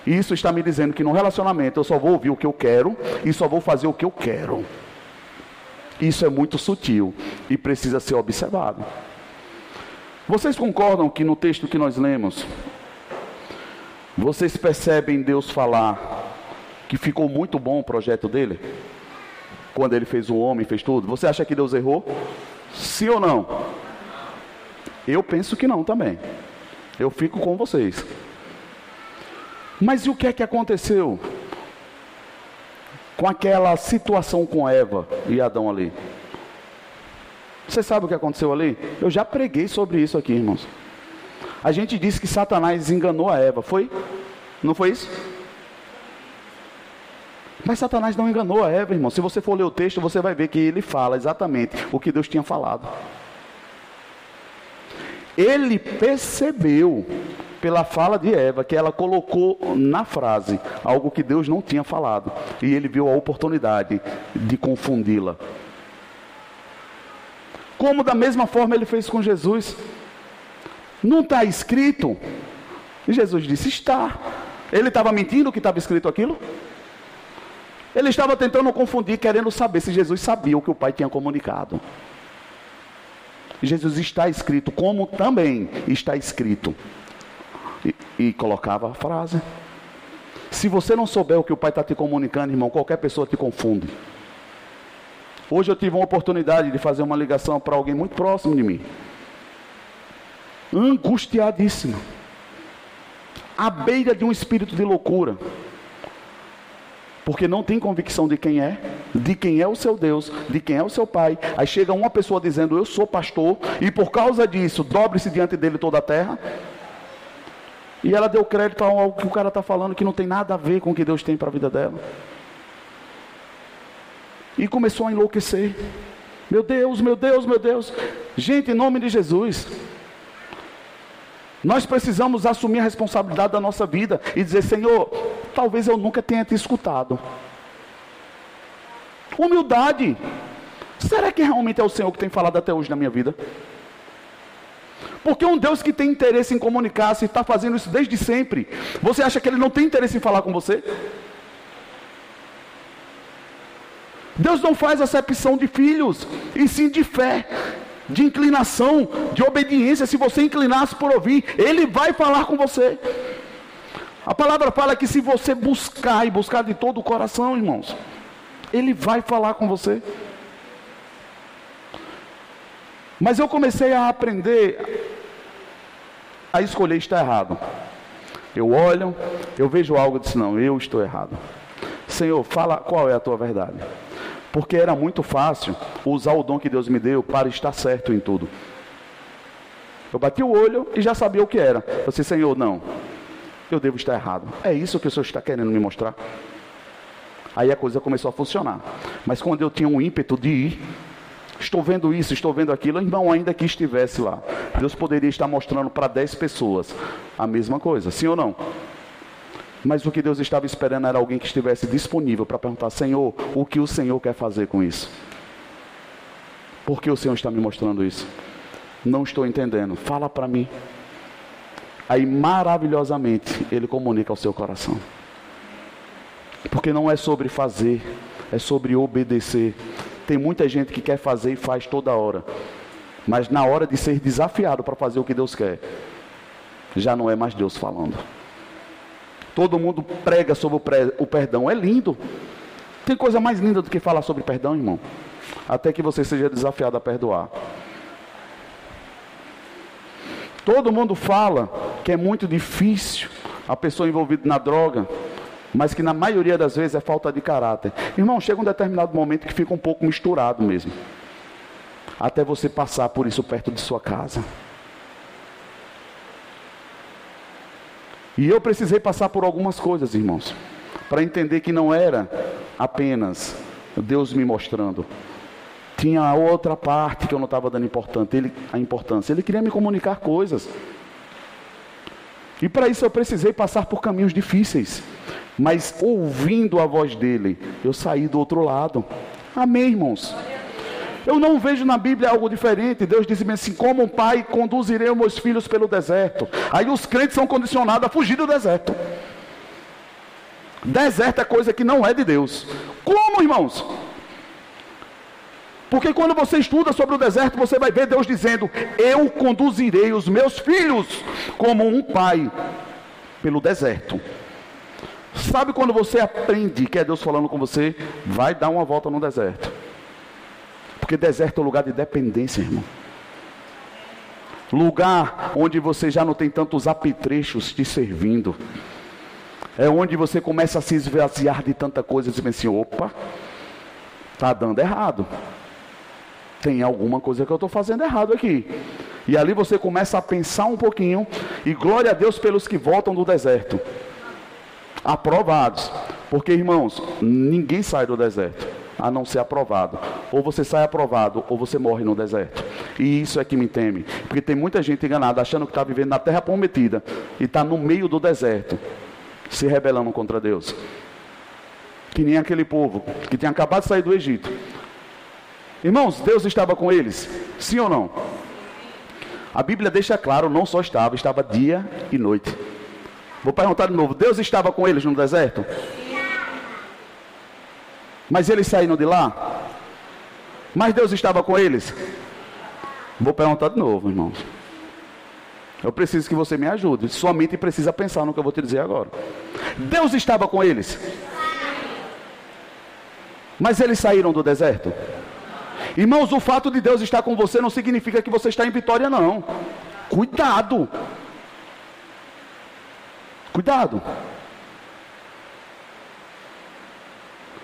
E isso está me dizendo que no relacionamento eu só vou ouvir o que eu quero e só vou fazer o que eu quero. Isso é muito sutil e precisa ser observado. Vocês concordam que no texto que nós lemos, vocês percebem Deus falar que ficou muito bom o projeto dele? quando ele fez o homem, fez tudo? Você acha que Deus errou? Sim ou não? Eu penso que não também. Eu fico com vocês. Mas e o que é que aconteceu com aquela situação com Eva e Adão ali? Você sabe o que aconteceu ali? Eu já preguei sobre isso aqui, irmãos. A gente disse que Satanás enganou a Eva, foi? Não foi isso? Mas Satanás não enganou a Eva, irmão. Se você for ler o texto, você vai ver que ele fala exatamente o que Deus tinha falado. Ele percebeu pela fala de Eva que ela colocou na frase algo que Deus não tinha falado. E ele viu a oportunidade de confundi-la. Como da mesma forma ele fez com Jesus. Não está escrito? E Jesus disse: Está. Ele estava mentindo que estava escrito aquilo? Ele estava tentando confundir, querendo saber se Jesus sabia o que o Pai tinha comunicado. Jesus está escrito, como também está escrito. E, e colocava a frase. Se você não souber o que o Pai está te comunicando, irmão, qualquer pessoa te confunde. Hoje eu tive uma oportunidade de fazer uma ligação para alguém muito próximo de mim. Angustiadíssimo. À beira de um espírito de loucura. Porque não tem convicção de quem é, de quem é o seu Deus, de quem é o seu Pai. Aí chega uma pessoa dizendo: Eu sou pastor, e por causa disso, dobre-se diante dele toda a terra. E ela deu crédito a algo que o cara está falando que não tem nada a ver com o que Deus tem para a vida dela. E começou a enlouquecer. Meu Deus, meu Deus, meu Deus. Gente, em nome de Jesus. Nós precisamos assumir a responsabilidade da nossa vida e dizer: Senhor, talvez eu nunca tenha te escutado. Humildade. Será que realmente é o Senhor que tem falado até hoje na minha vida? Porque um Deus que tem interesse em comunicar, se está fazendo isso desde sempre, você acha que ele não tem interesse em falar com você? Deus não faz acepção de filhos, e sim de fé, de inclinação, de obediência. Se você inclinasse por ouvir, Ele vai falar com você. A palavra fala que se você buscar e buscar de todo o coração, irmãos, Ele vai falar com você. Mas eu comecei a aprender a escolher estar errado. Eu olho, eu vejo algo e disse, não, eu estou errado. Senhor, fala qual é a tua verdade. Porque era muito fácil usar o dom que Deus me deu para estar certo em tudo. Eu bati o olho e já sabia o que era. Eu disse, Senhor, não, eu devo estar errado. É isso que o Senhor está querendo me mostrar. Aí a coisa começou a funcionar. Mas quando eu tinha um ímpeto de ir, estou vendo isso, estou vendo aquilo, irmão, ainda que estivesse lá, Deus poderia estar mostrando para dez pessoas a mesma coisa, sim ou não? Mas o que Deus estava esperando era alguém que estivesse disponível para perguntar: Senhor, o que o Senhor quer fazer com isso? Por que o Senhor está me mostrando isso? Não estou entendendo. Fala para mim. Aí maravilhosamente ele comunica ao seu coração. Porque não é sobre fazer, é sobre obedecer. Tem muita gente que quer fazer e faz toda hora. Mas na hora de ser desafiado para fazer o que Deus quer, já não é mais Deus falando. Todo mundo prega sobre o perdão. É lindo. Tem coisa mais linda do que falar sobre perdão, irmão? Até que você seja desafiado a perdoar. Todo mundo fala que é muito difícil a pessoa envolvida na droga, mas que na maioria das vezes é falta de caráter. Irmão, chega um determinado momento que fica um pouco misturado mesmo. Até você passar por isso perto de sua casa. E eu precisei passar por algumas coisas, irmãos, para entender que não era apenas Deus me mostrando. Tinha outra parte que eu não estava dando importância. Ele, a importância. Ele queria me comunicar coisas. E para isso eu precisei passar por caminhos difíceis. Mas ouvindo a voz dele, eu saí do outro lado. Amém, irmãos? Eu não vejo na Bíblia algo diferente. Deus diz assim: como um pai conduzirei os meus filhos pelo deserto. Aí os crentes são condicionados a fugir do deserto. Deserto é coisa que não é de Deus. Como, irmãos? Porque quando você estuda sobre o deserto, você vai ver Deus dizendo: Eu conduzirei os meus filhos como um pai pelo deserto. Sabe quando você aprende que é Deus falando com você? Vai dar uma volta no deserto. Porque deserto é lugar de dependência, irmão. Lugar onde você já não tem tantos apetrechos te servindo. É onde você começa a se esvaziar de tanta coisa e dizer assim: opa, está dando errado. Tem alguma coisa que eu estou fazendo errado aqui. E ali você começa a pensar um pouquinho. E glória a Deus pelos que voltam do deserto. Aprovados. Porque, irmãos, ninguém sai do deserto a não ser aprovado. Ou você sai aprovado, ou você morre no deserto. E isso é que me teme. Porque tem muita gente enganada, achando que está vivendo na terra prometida e está no meio do deserto, se rebelando contra Deus. Que nem aquele povo que tinha acabado de sair do Egito. Irmãos, Deus estava com eles? Sim ou não? A Bíblia deixa claro, não só estava, estava dia e noite. Vou perguntar de novo: Deus estava com eles no deserto? Mas eles saíram de lá? Mas Deus estava com eles? Vou perguntar de novo, irmãos. Eu preciso que você me ajude. Sua mente precisa pensar no que eu vou te dizer agora. Deus estava com eles. Mas eles saíram do deserto? Irmãos, o fato de Deus estar com você não significa que você está em vitória, não. Cuidado. Cuidado.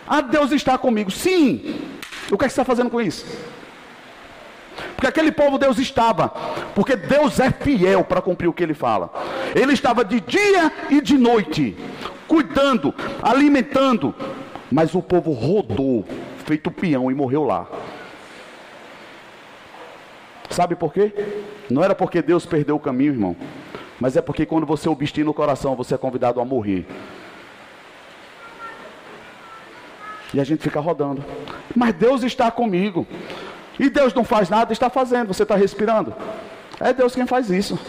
Ah, Deus está comigo. Sim. O que, é que você está fazendo com isso? Porque aquele povo Deus estava, porque Deus é fiel para cumprir o que ele fala. Ele estava de dia e de noite, cuidando, alimentando, mas o povo rodou, feito peão e morreu lá. Sabe por quê? Não era porque Deus perdeu o caminho, irmão, mas é porque quando você obstina o coração, você é convidado a morrer. E a gente fica rodando. Mas Deus está comigo. E Deus não faz nada, está fazendo. Você está respirando. É Deus quem faz isso.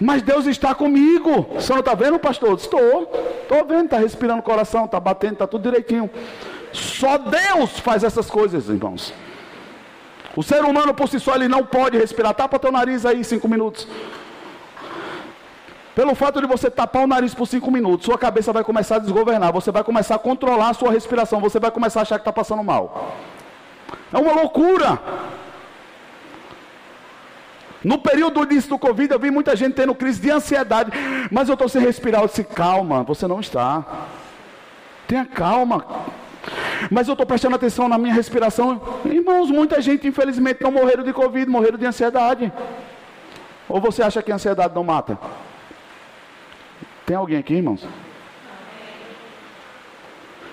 Mas Deus está comigo. Não está vendo, pastor? Estou. Estou vendo, está respirando o coração, está batendo, está tudo direitinho. Só Deus faz essas coisas, irmãos. O ser humano por si só ele não pode respirar. Tapa teu nariz aí cinco minutos. Pelo fato de você tapar o nariz por cinco minutos, sua cabeça vai começar a desgovernar, você vai começar a controlar a sua respiração, você vai começar a achar que está passando mal. É uma loucura. No período disso do Covid, eu vi muita gente tendo crise de ansiedade, mas eu estou sem respirar. Eu disse, calma, você não está. Tenha calma. Mas eu estou prestando atenção na minha respiração. Irmãos, muita gente, infelizmente, não morreram de Covid, morreram de ansiedade. Ou você acha que a ansiedade não mata? Tem alguém aqui, irmãos?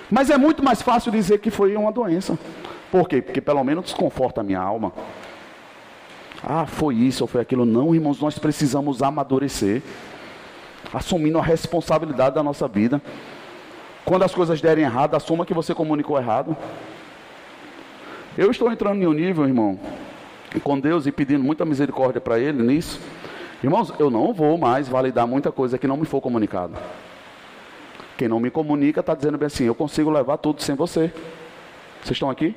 Mas é muito mais fácil dizer que foi uma doença. Por quê? Porque pelo menos desconforta a minha alma. Ah, foi isso ou foi aquilo. Não, irmãos, nós precisamos amadurecer. Assumindo a responsabilidade da nossa vida. Quando as coisas derem errado, assuma que você comunicou errado. Eu estou entrando em um nível, irmão, com Deus e pedindo muita misericórdia para Ele nisso. Irmãos, eu não vou mais validar muita coisa que não me for comunicado. Quem não me comunica está dizendo bem assim: eu consigo levar tudo sem você. Vocês estão aqui?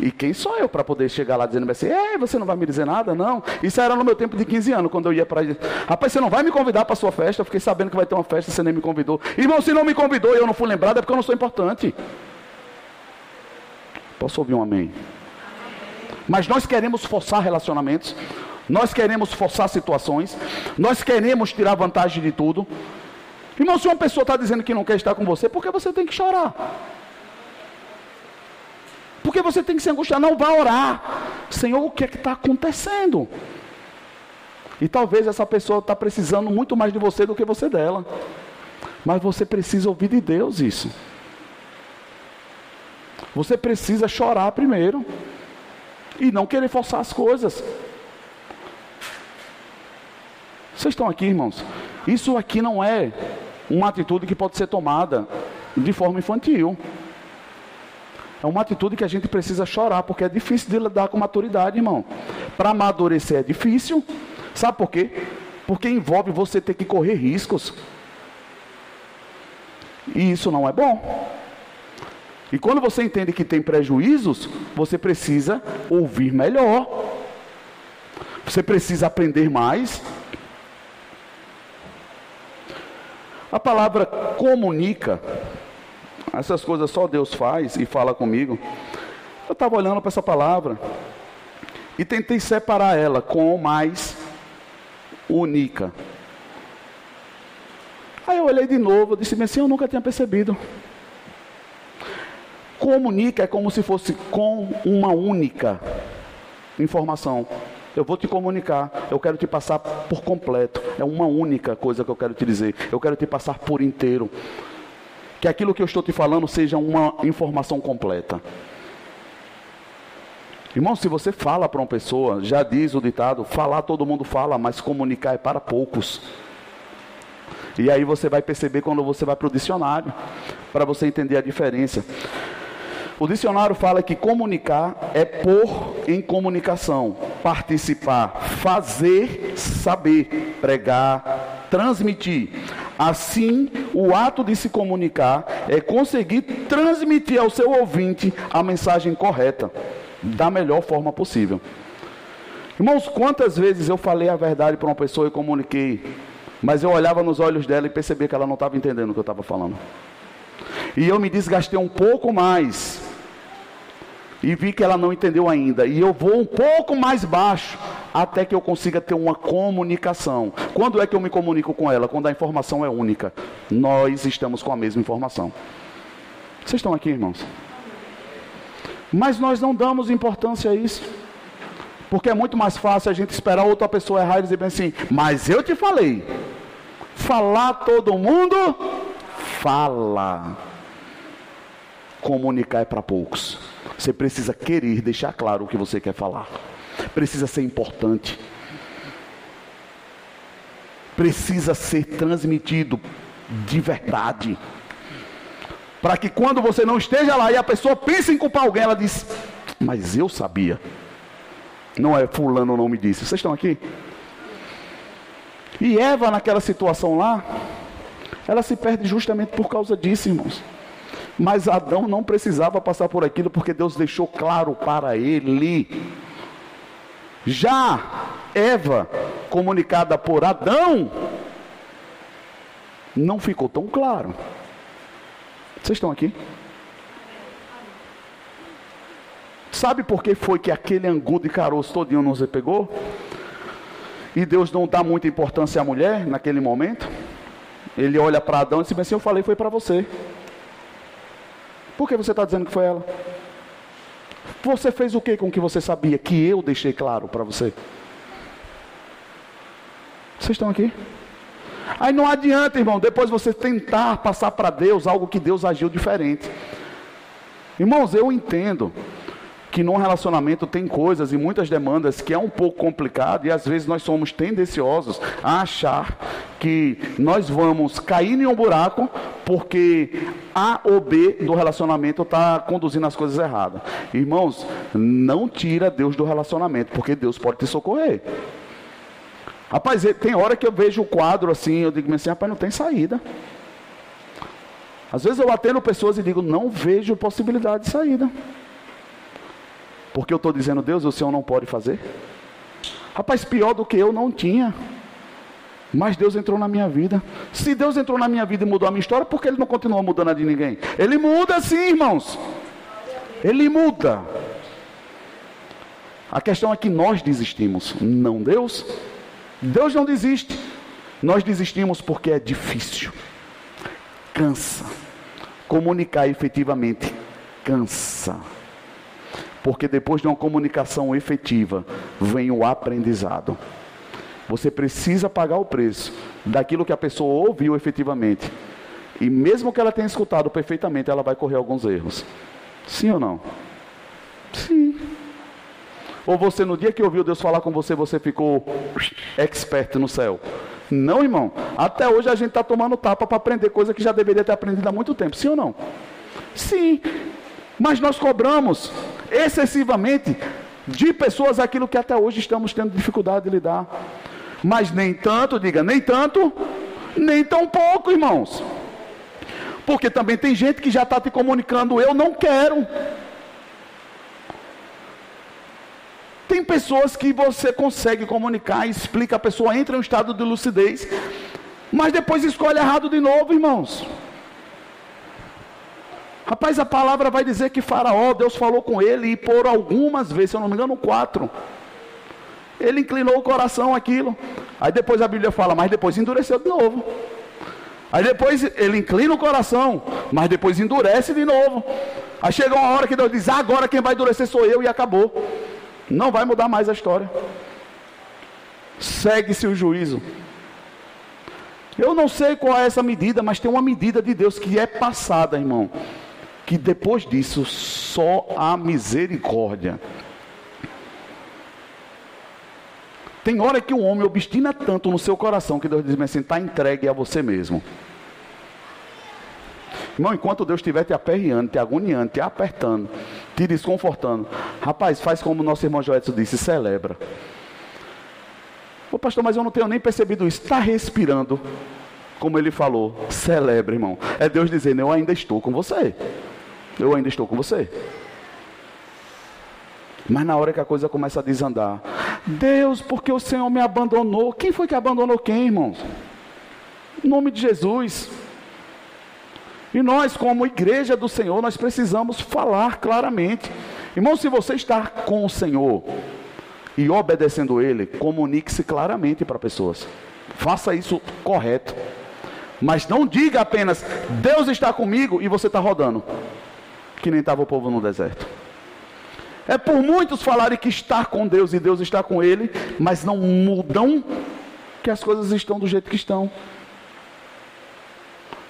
E quem sou eu para poder chegar lá dizendo assim, é, você não vai me dizer nada? Não. Isso era no meu tempo de 15 anos, quando eu ia para. Rapaz, você não vai me convidar para sua festa? Eu fiquei sabendo que vai ter uma festa, você nem me convidou. Irmão, se não me convidou e eu não fui lembrado, é porque eu não sou importante. Posso ouvir um amém? Mas nós queremos forçar relacionamentos. Nós queremos forçar situações, nós queremos tirar vantagem de tudo. Irmão, se uma pessoa está dizendo que não quer estar com você, por que você tem que chorar? Porque você tem que se angustiar, não vá orar. Senhor, o que é que está acontecendo? E talvez essa pessoa está precisando muito mais de você do que você dela. Mas você precisa ouvir de Deus isso. Você precisa chorar primeiro. E não querer forçar as coisas. Vocês estão aqui, irmãos? Isso aqui não é uma atitude que pode ser tomada de forma infantil. É uma atitude que a gente precisa chorar, porque é difícil de lidar com maturidade, irmão. Para amadurecer é difícil. Sabe por quê? Porque envolve você ter que correr riscos. E isso não é bom. E quando você entende que tem prejuízos, você precisa ouvir melhor. Você precisa aprender mais A palavra comunica, essas coisas só Deus faz e fala comigo. Eu estava olhando para essa palavra e tentei separar ela com mais única. Aí eu olhei de novo, eu disse assim, eu nunca tinha percebido. Comunica é como se fosse com uma única informação. Eu vou te comunicar, eu quero te passar por completo. É uma única coisa que eu quero te dizer. Eu quero te passar por inteiro. Que aquilo que eu estou te falando seja uma informação completa. Irmão, se você fala para uma pessoa, já diz o ditado: falar todo mundo fala, mas comunicar é para poucos. E aí você vai perceber quando você vai para o dicionário, para você entender a diferença. O dicionário fala que comunicar é pôr em comunicação, participar, fazer saber, pregar, transmitir. Assim o ato de se comunicar é conseguir transmitir ao seu ouvinte a mensagem correta, da melhor forma possível. Irmãos, quantas vezes eu falei a verdade para uma pessoa e comuniquei, mas eu olhava nos olhos dela e percebia que ela não estava entendendo o que eu estava falando. E eu me desgastei um pouco mais. E vi que ela não entendeu ainda. E eu vou um pouco mais baixo até que eu consiga ter uma comunicação. Quando é que eu me comunico com ela? Quando a informação é única. Nós estamos com a mesma informação. Vocês estão aqui, irmãos? Mas nós não damos importância a isso. Porque é muito mais fácil a gente esperar outra pessoa errar e dizer bem assim, mas eu te falei. Falar todo mundo, fala. Comunicar é para poucos. Você precisa querer deixar claro o que você quer falar precisa ser importante, precisa ser transmitido de verdade. Para que quando você não esteja lá e a pessoa pense em culpar alguém, ela diz: Mas eu sabia. Não é fulano não me disse. Vocês estão aqui? E Eva, naquela situação lá, ela se perde justamente por causa disso, irmãos. Mas Adão não precisava passar por aquilo, porque Deus deixou claro para ele já Eva, comunicada por Adão, não ficou tão claro. Vocês estão aqui? Sabe por que foi que aquele angu de caroço todinho não se pegou? E Deus não dá muita importância à mulher naquele momento? Ele olha para Adão e diz assim: Eu falei, foi para você. Por que você está dizendo que foi ela? Você fez o que com o que você sabia? Que eu deixei claro para você. Vocês estão aqui? Aí não adianta, irmão, depois você tentar passar para Deus algo que Deus agiu diferente. Irmãos, eu entendo que num relacionamento tem coisas e muitas demandas que é um pouco complicado e às vezes nós somos tendenciosos a achar que nós vamos cair em um buraco porque A ou B do relacionamento está conduzindo as coisas erradas. Irmãos, não tira Deus do relacionamento, porque Deus pode te socorrer. Rapaz, tem hora que eu vejo o quadro assim, eu digo assim, rapaz, não tem saída. Às vezes eu atendo pessoas e digo, não vejo possibilidade de saída. Porque eu estou dizendo, Deus, o Senhor não pode fazer? Rapaz, pior do que eu não tinha. Mas Deus entrou na minha vida. Se Deus entrou na minha vida e mudou a minha história, por que Ele não continua mudando a de ninguém? Ele muda sim, irmãos. Ele muda. A questão é que nós desistimos, não Deus. Deus não desiste. Nós desistimos porque é difícil. Cansa. Comunicar efetivamente cansa. Porque depois de uma comunicação efetiva, vem o aprendizado. Você precisa pagar o preço daquilo que a pessoa ouviu efetivamente. E mesmo que ela tenha escutado perfeitamente, ela vai correr alguns erros. Sim ou não? Sim. Ou você, no dia que ouviu Deus falar com você, você ficou expert no céu? Não, irmão. Até hoje a gente está tomando tapa para aprender coisa que já deveria ter aprendido há muito tempo. Sim ou não? Sim. Mas nós cobramos excessivamente de pessoas aquilo que até hoje estamos tendo dificuldade de lidar. Mas nem tanto, diga, nem tanto, nem tão pouco, irmãos. Porque também tem gente que já está te comunicando, eu não quero. Tem pessoas que você consegue comunicar, explica, a pessoa entra em um estado de lucidez, mas depois escolhe errado de novo, irmãos. Rapaz, a palavra vai dizer que Faraó, Deus falou com ele e por algumas vezes, se eu não me engano, quatro. Ele inclinou o coração aquilo. Aí depois a Bíblia fala, mas depois endureceu de novo. Aí depois ele inclina o coração, mas depois endurece de novo. Aí chega uma hora que Deus diz: agora quem vai endurecer sou eu, e acabou. Não vai mudar mais a história. Segue-se o juízo. Eu não sei qual é essa medida, mas tem uma medida de Deus que é passada, irmão que depois disso só há misericórdia. Tem hora que o homem obstina tanto no seu coração que Deus diz assim: está entregue a você mesmo. Irmão, enquanto Deus estiver te aperreando, te agoniando, te apertando, te desconfortando, rapaz, faz como nosso irmão Joelson disse: celebra. Ô pastor, mas eu não tenho nem percebido isso. Está respirando. Como ele falou, celebre, irmão. É Deus dizendo: Eu ainda estou com você. Eu ainda estou com você. Mas na hora que a coisa começa a desandar, Deus, porque o Senhor me abandonou? Quem foi que abandonou quem, irmãos? Em nome de Jesus. E nós, como igreja do Senhor, nós precisamos falar claramente. Irmão, se você está com o Senhor e obedecendo Ele, comunique-se claramente para pessoas. Faça isso correto. Mas não diga apenas, Deus está comigo e você está rodando. Que nem estava o povo no deserto. É por muitos falarem que está com Deus e Deus está com ele, mas não mudam que as coisas estão do jeito que estão.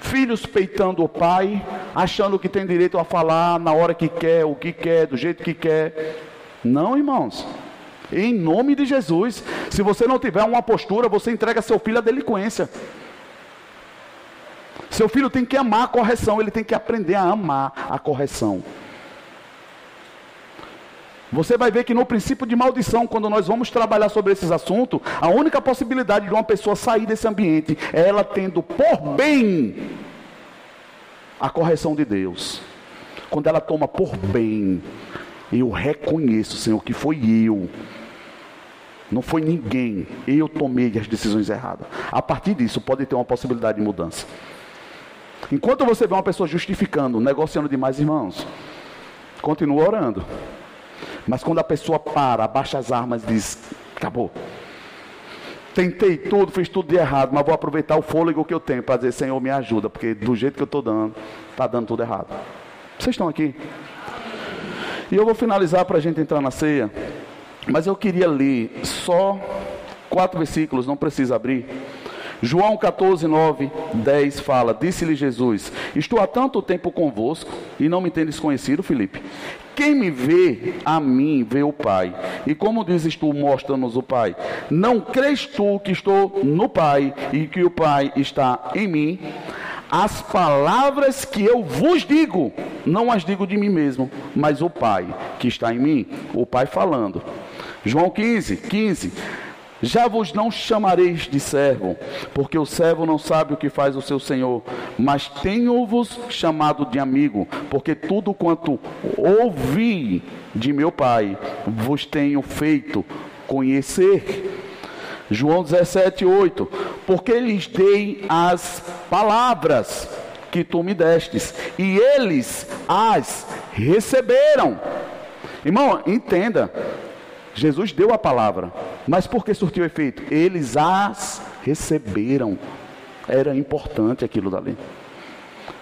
Filhos peitando o pai, achando que tem direito a falar na hora que quer, o que quer, do jeito que quer. Não, irmãos. Em nome de Jesus, se você não tiver uma postura, você entrega seu filho à delinquência. Seu filho tem que amar a correção, ele tem que aprender a amar a correção. Você vai ver que no princípio de maldição, quando nós vamos trabalhar sobre esses assuntos, a única possibilidade de uma pessoa sair desse ambiente é ela tendo por bem a correção de Deus. Quando ela toma por bem, eu reconheço, Senhor, que foi eu. Não foi ninguém. Eu tomei as decisões erradas. A partir disso, pode ter uma possibilidade de mudança. Enquanto você vê uma pessoa justificando, negociando demais, irmãos, continua orando. Mas quando a pessoa para, abaixa as armas e diz: acabou. Tentei tudo, fiz tudo de errado, mas vou aproveitar o fôlego que eu tenho para dizer: Senhor, me ajuda, porque do jeito que eu estou dando, está dando tudo errado. Vocês estão aqui? E eu vou finalizar para a gente entrar na ceia. Mas eu queria ler só quatro versículos, não precisa abrir. João 14, 9, 10 fala: Disse-lhe Jesus: Estou há tanto tempo convosco e não me tendes conhecido, Felipe. Quem me vê, a mim vê o Pai. E como dizes tu, mostra-nos o Pai. Não crês tu que estou no Pai e que o Pai está em mim? As palavras que eu vos digo, não as digo de mim mesmo, mas o Pai que está em mim, o Pai falando. João 15, 15. Já vos não chamareis de servo, porque o servo não sabe o que faz o seu senhor, mas tenho-vos chamado de amigo, porque tudo quanto ouvi de meu Pai vos tenho feito conhecer. João 17, 8. Porque lhes dei as palavras que tu me destes, e eles as receberam. Irmão, entenda, Jesus deu a palavra, mas por que surtiu efeito? Eles as receberam. Era importante aquilo dali.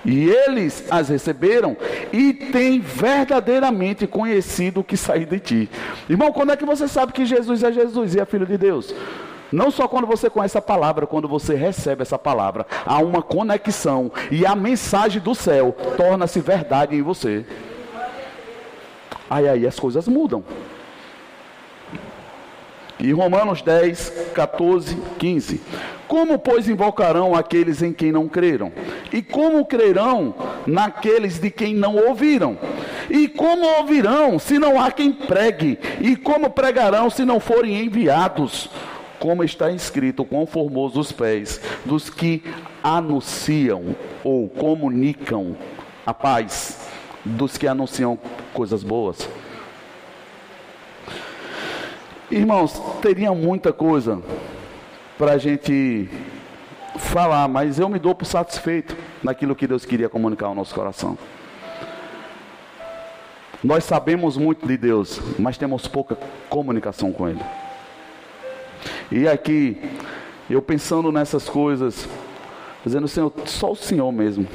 E eles as receberam e têm verdadeiramente conhecido o que saiu de ti. Irmão, quando é que você sabe que Jesus é Jesus e é filho de Deus? Não só quando você conhece a palavra, quando você recebe essa palavra, há uma conexão e a mensagem do céu torna-se verdade em você. Aí aí as coisas mudam. E Romanos 10, 14, 15. Como, pois, invocarão aqueles em quem não creram? E como crerão naqueles de quem não ouviram? E como ouvirão se não há quem pregue? E como pregarão se não forem enviados? Como está escrito, quão formosos os pés dos que anunciam ou comunicam a paz, dos que anunciam coisas boas. Irmãos, teria muita coisa para a gente falar, mas eu me dou por satisfeito naquilo que Deus queria comunicar ao nosso coração. Nós sabemos muito de Deus, mas temos pouca comunicação com Ele. E aqui, eu pensando nessas coisas, dizendo, Senhor, só o Senhor mesmo,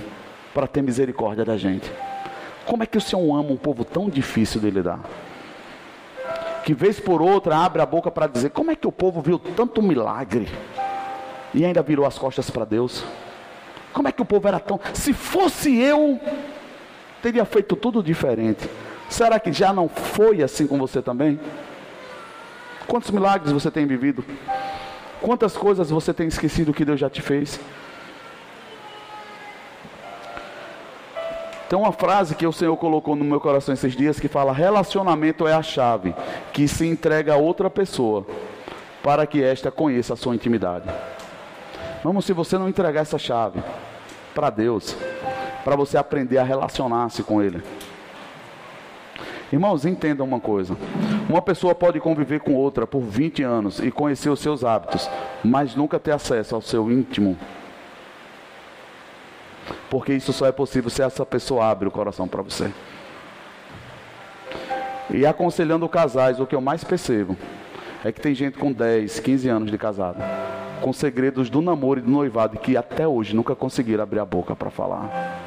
para ter misericórdia da gente. Como é que o Senhor ama um povo tão difícil de lidar? Que vez por outra abre a boca para dizer: como é que o povo viu tanto milagre e ainda virou as costas para Deus? Como é que o povo era tão. Se fosse eu, teria feito tudo diferente. Será que já não foi assim com você também? Quantos milagres você tem vivido? Quantas coisas você tem esquecido que Deus já te fez? Tem uma frase que o Senhor colocou no meu coração esses dias que fala: relacionamento é a chave que se entrega a outra pessoa para que esta conheça a sua intimidade. Vamos, se você não entregar essa chave para Deus, para você aprender a relacionar-se com Ele. Irmãos, entendam uma coisa. Uma pessoa pode conviver com outra por 20 anos e conhecer os seus hábitos, mas nunca ter acesso ao seu íntimo. Porque isso só é possível se essa pessoa abre o coração para você. E aconselhando casais, o que eu mais percebo é que tem gente com 10, 15 anos de casado, com segredos do namoro e do noivado que até hoje nunca conseguiram abrir a boca para falar.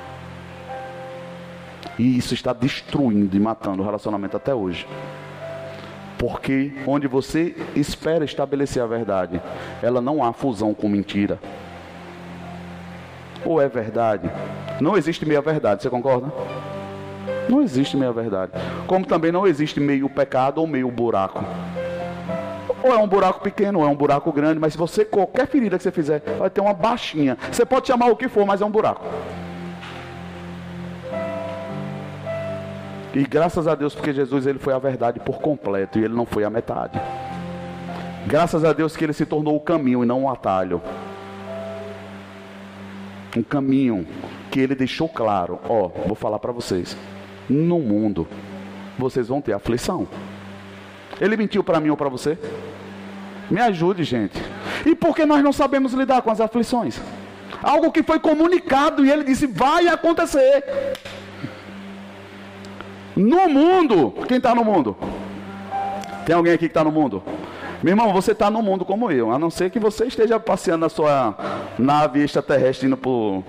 E isso está destruindo e matando o relacionamento até hoje. Porque onde você espera estabelecer a verdade, ela não há fusão com mentira. Ou é verdade? Não existe meia verdade, você concorda? Não existe meia verdade. Como também não existe meio pecado ou meio buraco. Ou é um buraco pequeno, ou é um buraco grande, mas se você, qualquer ferida que você fizer, vai ter uma baixinha. Você pode chamar o que for, mas é um buraco. E graças a Deus, porque Jesus ele foi a verdade por completo e ele não foi a metade. Graças a Deus que ele se tornou o caminho e não um atalho. Um caminho que ele deixou claro. Ó, vou falar para vocês. No mundo, vocês vão ter aflição. Ele mentiu para mim ou para você? Me ajude, gente. E por que nós não sabemos lidar com as aflições? Algo que foi comunicado e ele disse: vai acontecer. No mundo, quem está no mundo? Tem alguém aqui que está no mundo? Meu irmão, você está no mundo como eu, a não ser que você esteja passeando na sua nave extraterrestre indo por,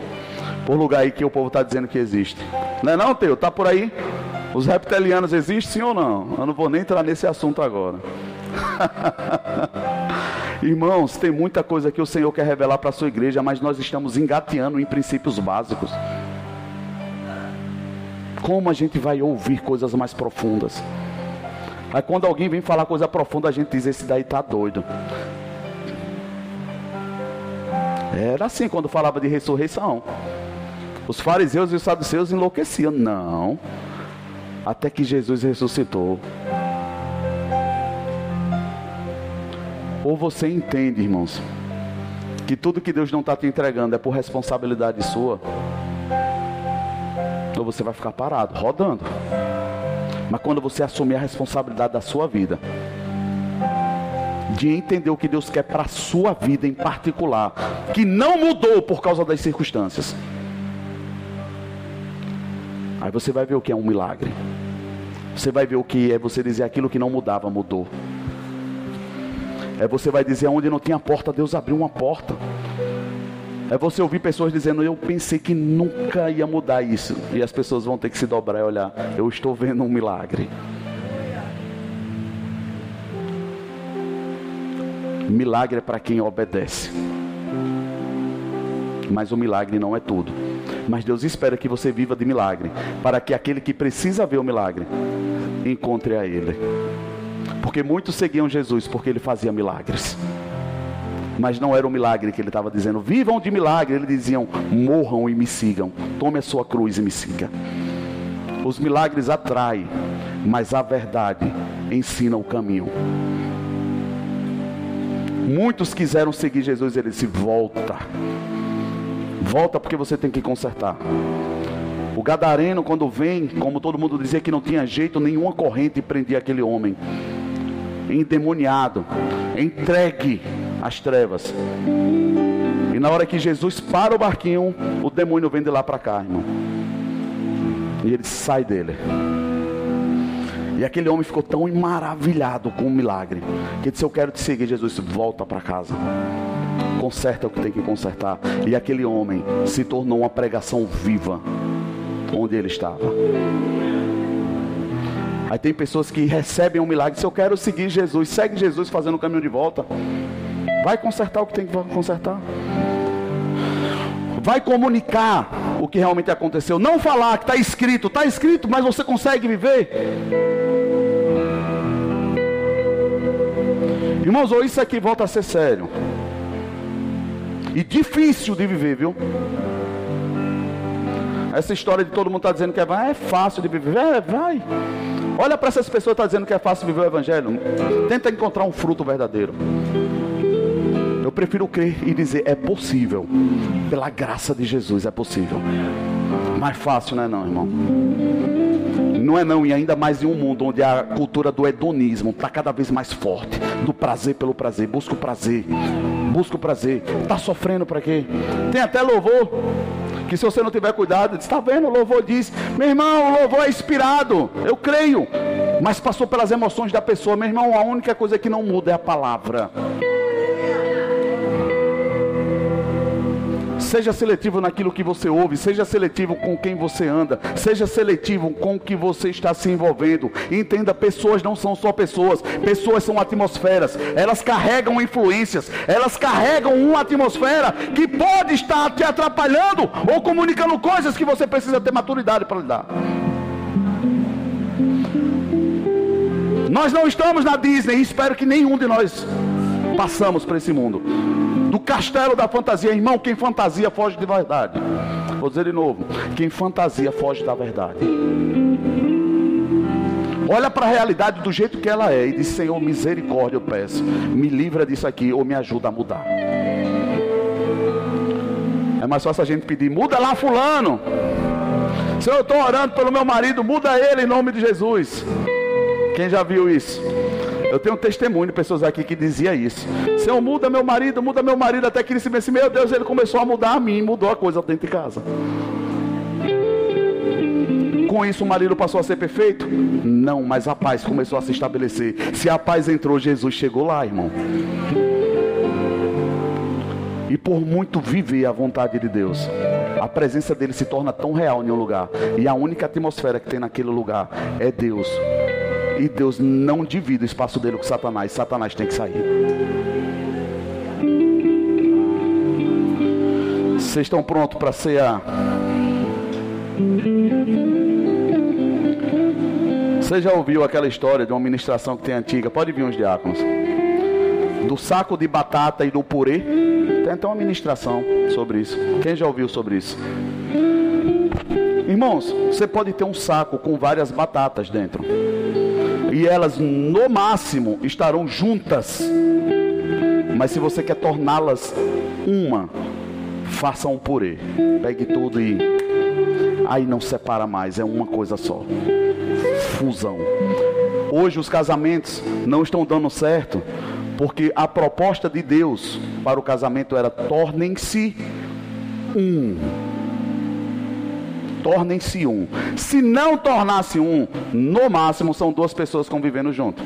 por lugar aí que o povo está dizendo que existe. Não é não, Teu? Está por aí? Os reptilianos existem sim ou não? Eu não vou nem entrar nesse assunto agora. Irmãos, tem muita coisa que o Senhor quer revelar para a sua igreja, mas nós estamos engateando em princípios básicos. Como a gente vai ouvir coisas mais profundas? Aí quando alguém vem falar coisa profunda, a gente diz: esse daí tá doido. Era assim quando falava de ressurreição. Os fariseus e os saduceus enlouqueciam. Não. Até que Jesus ressuscitou. Ou você entende, irmãos, que tudo que Deus não está te entregando é por responsabilidade sua ou você vai ficar parado, rodando. Mas quando você assumir a responsabilidade da sua vida, de entender o que Deus quer para a sua vida em particular, que não mudou por causa das circunstâncias, aí você vai ver o que é um milagre. Você vai ver o que é você dizer aquilo que não mudava, mudou. É você vai dizer onde não tinha porta, Deus abriu uma porta. É você ouvir pessoas dizendo, eu pensei que nunca ia mudar isso. E as pessoas vão ter que se dobrar e olhar, eu estou vendo um milagre. Milagre é para quem obedece. Mas o milagre não é tudo. Mas Deus espera que você viva de milagre, para que aquele que precisa ver o milagre encontre a Ele. Porque muitos seguiam Jesus porque ele fazia milagres mas não era o milagre que ele estava dizendo. Vivam de milagre. Eles diziam: morram e me sigam. Tome a sua cruz e me siga. Os milagres atraem, mas a verdade ensina o caminho. Muitos quiseram seguir Jesus, ele disse: volta. Volta porque você tem que consertar. O gadareno, quando vem, como todo mundo dizia que não tinha jeito, nenhuma corrente prendia aquele homem. Endemoniado, entregue as trevas. E na hora que Jesus para o barquinho, o demônio vem de lá para cá, irmão. E ele sai dele. E aquele homem ficou tão maravilhado com o milagre, que disse: Eu quero te seguir, Jesus. Volta para casa. Conserta o que tem que consertar. E aquele homem se tornou uma pregação viva onde ele estava. Aí tem pessoas que recebem um milagre. Se eu quero seguir Jesus, segue Jesus fazendo o caminho de volta. Vai consertar o que tem que consertar. Vai comunicar o que realmente aconteceu. Não falar que está escrito, está escrito, mas você consegue viver. Irmãos, ou isso aqui volta a ser sério. E difícil de viver, viu? Essa história de todo mundo está dizendo que é, é fácil de viver. É, vai. Olha para essas pessoas que estão dizendo que é fácil viver o Evangelho. Tenta encontrar um fruto verdadeiro. Prefiro crer e dizer: é possível. Pela graça de Jesus é possível. Mais fácil, não é, não, irmão? Não é não, e ainda mais em um mundo onde a cultura do hedonismo está cada vez mais forte, do prazer pelo prazer, busca o prazer, busca o prazer. Está sofrendo para quê? Tem até louvor que se você não tiver cuidado, está vendo? O louvor diz, meu irmão, o louvor é inspirado, eu creio, mas passou pelas emoções da pessoa, meu irmão, a única coisa que não muda é a palavra. Seja seletivo naquilo que você ouve, seja seletivo com quem você anda, seja seletivo com o que você está se envolvendo. Entenda, pessoas não são só pessoas, pessoas são atmosferas, elas carregam influências, elas carregam uma atmosfera que pode estar te atrapalhando ou comunicando coisas que você precisa ter maturidade para lidar. Nós não estamos na Disney espero que nenhum de nós passamos para esse mundo do castelo da fantasia. Irmão, quem fantasia foge de verdade. Vou dizer de novo: quem fantasia foge da verdade. Olha para a realidade do jeito que ela é e diz: Senhor, misericórdia, eu peço, me livra disso aqui ou me ajuda a mudar. É mais fácil a gente pedir: muda lá, Fulano. Senhor, eu estou orando pelo meu marido, muda ele em nome de Jesus. Quem já viu isso? Eu tenho um testemunho de pessoas aqui que dizia isso. Senhor, muda meu marido, muda meu marido, até que ele se disse, meu Deus, ele começou a mudar a mim, mudou a coisa dentro de casa. Com isso o marido passou a ser perfeito? Não, mas a paz começou a se estabelecer. Se a paz entrou, Jesus chegou lá, irmão. E por muito viver a vontade de Deus, a presença dele se torna tão real em um lugar. E a única atmosfera que tem naquele lugar é Deus e Deus não divide o espaço dele com Satanás. Satanás tem que sair. Vocês estão prontos para cear? Você já ouviu aquela história de uma ministração que tem antiga? Pode vir uns diáconos. Do saco de batata e do purê. Tem até uma ministração sobre isso. Quem já ouviu sobre isso? Irmãos, você pode ter um saco com várias batatas dentro e elas no máximo estarão juntas. Mas se você quer torná-las uma, faça um purê. Pegue tudo e aí não separa mais, é uma coisa só. Fusão. Hoje os casamentos não estão dando certo, porque a proposta de Deus para o casamento era tornem-se um tornem-se um. Se não tornasse um, no máximo são duas pessoas convivendo junto.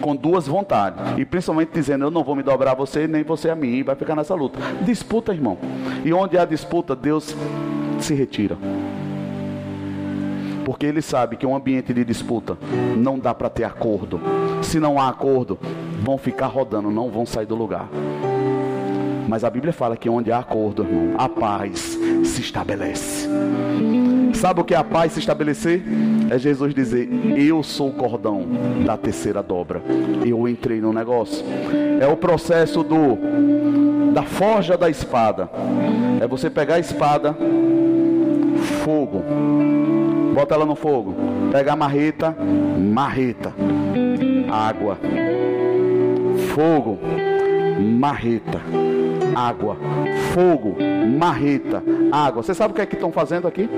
Com duas vontades. E principalmente dizendo, eu não vou me dobrar a você, nem você a mim. E vai ficar nessa luta. Disputa, irmão. E onde há disputa, Deus se retira. Porque ele sabe que um ambiente de disputa não dá para ter acordo. Se não há acordo, vão ficar rodando, não vão sair do lugar. Mas a Bíblia fala que onde há acordo, irmão, a paz se estabelece. Sabe o que é a paz se estabelecer? É Jesus dizer: Eu sou o cordão da terceira dobra. Eu entrei no negócio. É o processo do da forja da espada. É você pegar a espada, fogo, bota ela no fogo. Pegar a marreta, marreta, água, fogo, marreta água. Fogo, marreta, água. Você sabe o que é que estão fazendo aqui?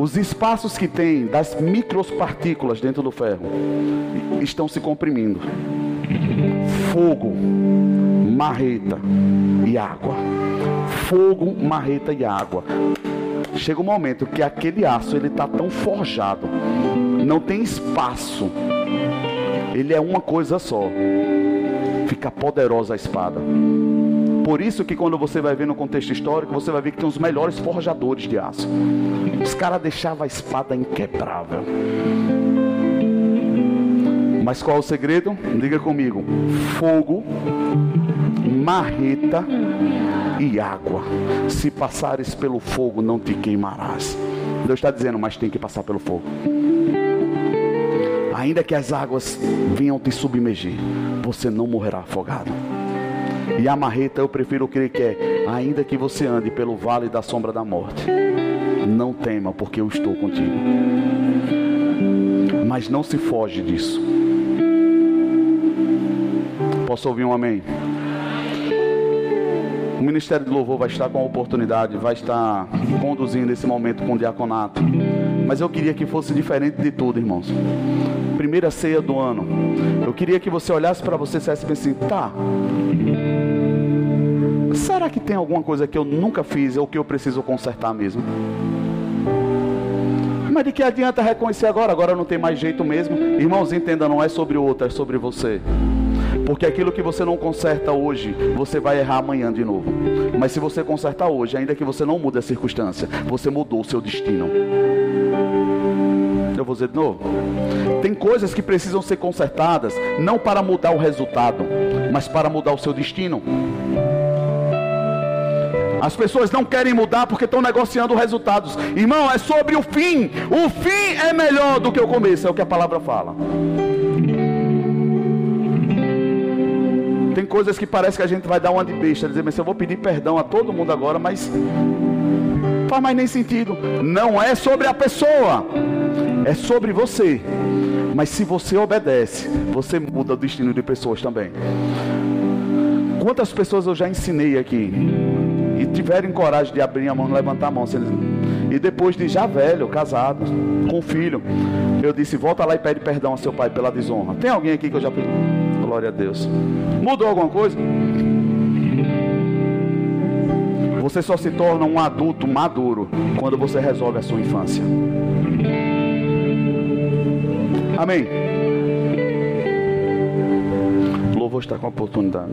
Os espaços que tem das micropartículas dentro do ferro estão se comprimindo. Fogo, marreta e água. Fogo, marreta e água. Chega um momento que aquele aço ele está tão forjado, não tem espaço. Ele é uma coisa só. Fica poderosa a espada. Por isso que quando você vai ver no contexto histórico, você vai ver que tem os melhores forjadores de aço. Os caras deixavam a espada inquebrável. Mas qual é o segredo? Diga comigo: fogo, marreta e água. Se passares pelo fogo, não te queimarás. Deus está dizendo, mas tem que passar pelo fogo. Ainda que as águas venham te submergir, você não morrerá afogado. E a marreta eu prefiro crer que é, ainda que você ande pelo vale da sombra da morte, não tema, porque eu estou contigo. Mas não se foge disso. Posso ouvir um amém? O Ministério do Louvor vai estar com a oportunidade, vai estar conduzindo esse momento com o diaconato. Mas eu queria que fosse diferente de tudo, irmãos. Primeira ceia do ano. Eu queria que você olhasse para você e dissesse assim: tá. Que tem alguma coisa que eu nunca fiz ou que eu preciso consertar mesmo? Mas de que adianta reconhecer agora? Agora não tem mais jeito mesmo. Irmãos, entenda, não é sobre o outro, é sobre você. Porque aquilo que você não conserta hoje, você vai errar amanhã de novo. Mas se você consertar hoje, ainda que você não mude a circunstância, você mudou o seu destino. Eu vou dizer de novo. Tem coisas que precisam ser consertadas, não para mudar o resultado, mas para mudar o seu destino. As pessoas não querem mudar porque estão negociando resultados. Irmão, é sobre o fim. O fim é melhor do que o começo, é o que a palavra fala. Tem coisas que parece que a gente vai dar uma de besta, dizer, mas eu vou pedir perdão a todo mundo agora, mas faz mais nem sentido. Não é sobre a pessoa, é sobre você. Mas se você obedece, você muda o destino de pessoas também. Quantas pessoas eu já ensinei aqui tiverem coragem de abrir a mão, levantar a mão, e depois de já velho, casado, com filho, eu disse: volta lá e pede perdão a seu pai pela desonra. Tem alguém aqui que eu já pedi? Glória a Deus. Mudou alguma coisa? Você só se torna um adulto maduro quando você resolve a sua infância. Amém. Louvor está com a oportunidade.